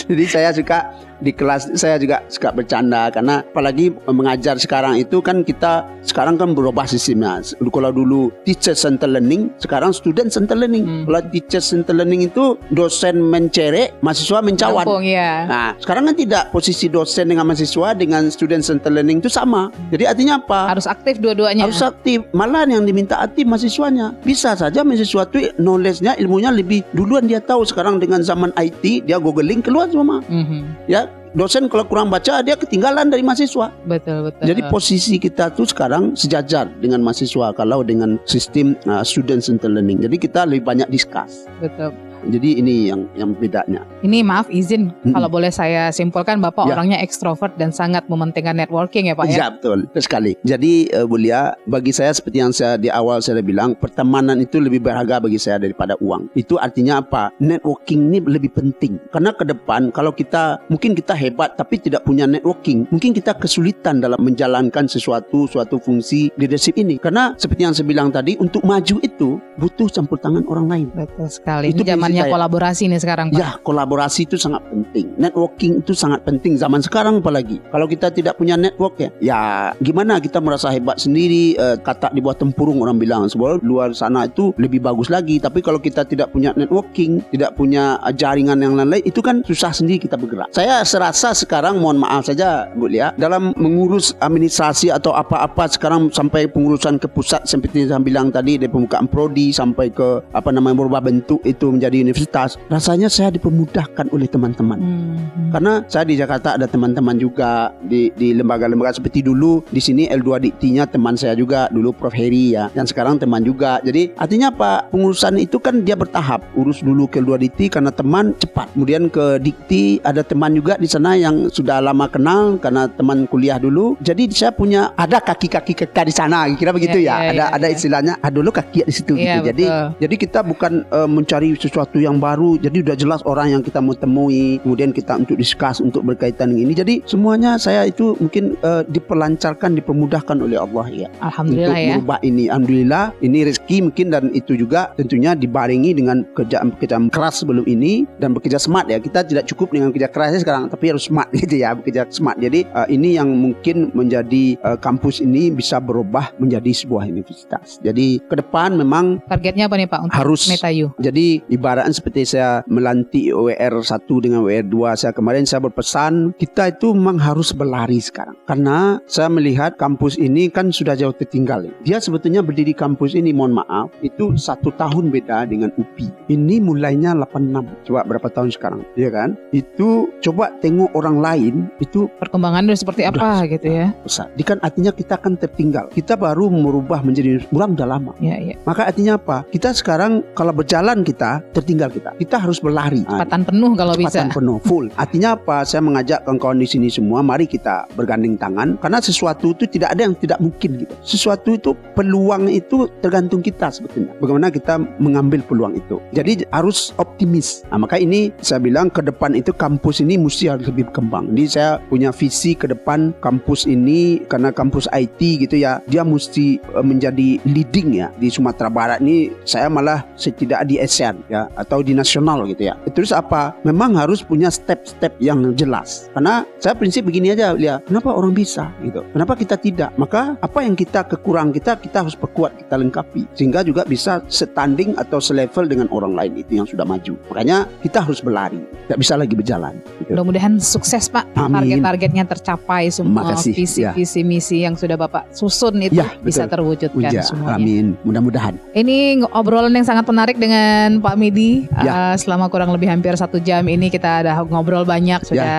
Jadi saya suka di kelas saya juga suka bercanda karena apalagi mengajar sekarang itu kan kita sekarang kan berubah sistemnya. Kalau dulu teacher center learning, sekarang student center learning. Hmm. Kalau teacher center learning itu dosen mencerek, mahasiswa mencawan. Kampung ya. Nah, sekarang kan tidak posisi dosen dengan mahasiswa dengan student center learning itu sama. Jadi artinya apa? Harus aktif dua-duanya. Harus aktif. Malah yang diminta aktif mahasiswanya. Bisa saja mahasiswa itu knowledge-nya, ilmunya lebih duluan dia tahu sekarang dengan zaman IT, dia googling keluar semua. Mhm. Ya, dosen kalau kurang baca dia ketinggalan dari mahasiswa. Betul betul. Jadi posisi kita tuh sekarang sejajar dengan mahasiswa kalau dengan sistem uh, student center learning. Jadi kita lebih banyak discuss. betul. Jadi ini yang yang bedanya. Ini maaf izin Mm-mm. kalau boleh saya simpulkan Bapak Ya. orangnya ekstrovert dan sangat mementingkan networking ya Pak ya. Ya betul, betul sekali. Jadi uh, Bulia, bagi saya seperti yang saya di awal saya bilang, pertemanan itu lebih berharga bagi saya daripada uang. Itu artinya apa? Networking ini lebih penting. Karena ke depan kalau kita mungkin kita hebat tapi tidak punya networking, mungkin kita kesulitan dalam menjalankan sesuatu suatu fungsi leadership ini. Karena seperti yang saya bilang tadi, untuk maju itu butuh campur tangan orang lain. Betul sekali. Itu Ini zamannya prinsip saya. kolaborasi nih sekarang Pak. Ya, kolaborasi itu sangat penting. Networking itu sangat penting zaman sekarang apalagi. Kalau kita tidak punya network ya, ya gimana kita merasa hebat sendiri, eh, kata di bawah tempurung orang bilang. Sebab luar sana itu lebih bagus lagi. Tapi kalau kita tidak punya networking, tidak punya eh, jaringan yang lain-lain, itu kan susah sendiri kita bergerak. Saya serasa sekarang, mohon maaf saja Bu Lia, dalam mengurus administrasi atau apa-apa sekarang sampai pengurusan ke pusat seperti yang saya bilang tadi dari pembukaan prodi sampai ke apa namanya berubah bentuk itu menjadi universitas rasanya saya dipermudahkan oleh teman-teman. Hmm. karena saya di Jakarta ada teman-teman juga di di lembaga-lembaga seperti dulu di sini L2 Diktinya teman saya juga dulu Prof. Heri ya. Dan sekarang teman juga. Jadi artinya apa? Pengurusan itu kan dia bertahap. Urus dulu ke L2 Dikti karena teman cepat. Kemudian ke Dikti ada teman juga di sana yang sudah lama kenal karena teman kuliah dulu. Jadi saya punya ada kaki-kaki kekal di sana. Kira begitu Ya, ya, ya, ada ya, ada ya. istilahnya ada dulu kaki di situ Iya, gitu. Jadi betul. jadi kita bukan eh, mencari sesuatu sesuatu yang baru. Jadi udah jelas orang yang kita mau temui, kemudian kita untuk diskus untuk berkaitan dengan ini. Jadi semuanya saya itu mungkin uh, diperlancarkan, dipermudahkan oleh Allah ya. Alhamdulillah untuk ya. merubah ini. Alhamdulillah ini rezeki mungkin dan itu juga tentunya dibarengi dengan kerjaan-kerjaan keras sebelum ini dan bekerja smart ya. Kita tidak cukup dengan kerja kerasnya sekarang tapi harus smart gitu ya, bekerja smart. Jadi uh, ini yang mungkin menjadi uh, kampus ini bisa berubah menjadi sebuah universitas. Jadi ke depan memang Targetnya apa nih Pak untuk Harus. Metayu? jadi seperti saya melantik WR 1 dengan WR 2 saya kemarin saya berpesan kita itu memang harus berlari sekarang. Karena saya melihat kampus ini kan sudah jauh tertinggal. Dia sebetulnya berdiri kampus ini mohon maaf itu satu tahun beda dengan UPI ini mulainya 86 coba berapa tahun sekarang ya kan? Itu coba tengok orang lain itu Perkembangan udah seperti apa gitu ya? besar. Ini kan artinya kita akan tertinggal. Kita baru merubah menjadi orang udah lama. Ya, ya. maka artinya apa? Kita sekarang kalau berjalan kita tertinggal kita. Kita harus berlari. Ah, Kecepatan penuh kalau bisa. kecepatan penuh full. Artinya apa? Saya mengajak kawan-kawan di sini semua, mari kita bergandeng tangan karena sesuatu itu tidak ada yang tidak mungkin gitu. Sesuatu itu peluang itu tergantung kita sebetulnya. Bagaimana kita mengambil peluang itu. Jadi harus optimis. Nah, maka ini saya bilang ke depan itu kampus ini mesti harus lebih berkembang. Jadi saya punya visi ke depan kampus ini karena kampus IT gitu ya, dia mesti eh, menjadi leading ya di Sumatera Barat ini saya malah setidak di ASEAN ya atau di nasional gitu ya. Terus apa? Memang harus punya step-step yang jelas. Karena saya prinsip begini aja lihat, kenapa orang bisa gitu? Kenapa kita tidak? Maka apa yang kita kekurangan kita kita harus perkuat, kita lengkapi sehingga juga bisa setanding atau selevel dengan orang lain itu yang sudah maju. Makanya kita harus berlari, tidak bisa lagi berjalan. Gitu. Mudah-mudahan sukses Pak. Target-targetnya tercapai semua visi-visi misi yang sudah Bapak susun itu Ya, bisa terwujudkan Uja, semuanya. amin. Mudah-mudahan. Ini obrolan yang sangat menarik dengan Pak Midi. Ya. Uh, selama kurang lebih hampir satu jam ini kita ada ngobrol banyak, Ya. sudah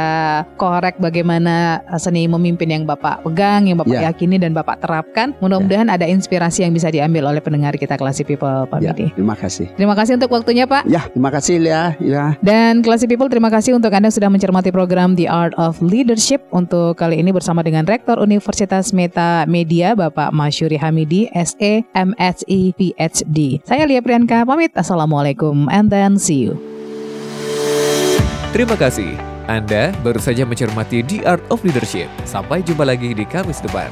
korek bagaimana seni memimpin yang Bapak pegang, yang Bapak Ya. yakini dan Bapak terapkan. Mudah-mudahan ada inspirasi yang bisa diambil oleh pendengar kita Classy People, Pak Ya, terima kasih. Terima kasih untuk waktunya Pak. Ya, terima kasih ya. Ya. Dan Classy People terima kasih untuk Anda sudah mencermati program The Art of Leadership untuk kali ini bersama dengan Rektor Universitas Meta Media Bapak Masyuri Hamidi SE MSI PhD. Saya Lia Priyanka pamit. Assalamualaikum and then see you. Terima kasih. Anda baru saja mencermati The Art of Leadership. Sampai jumpa lagi di Kamis depan.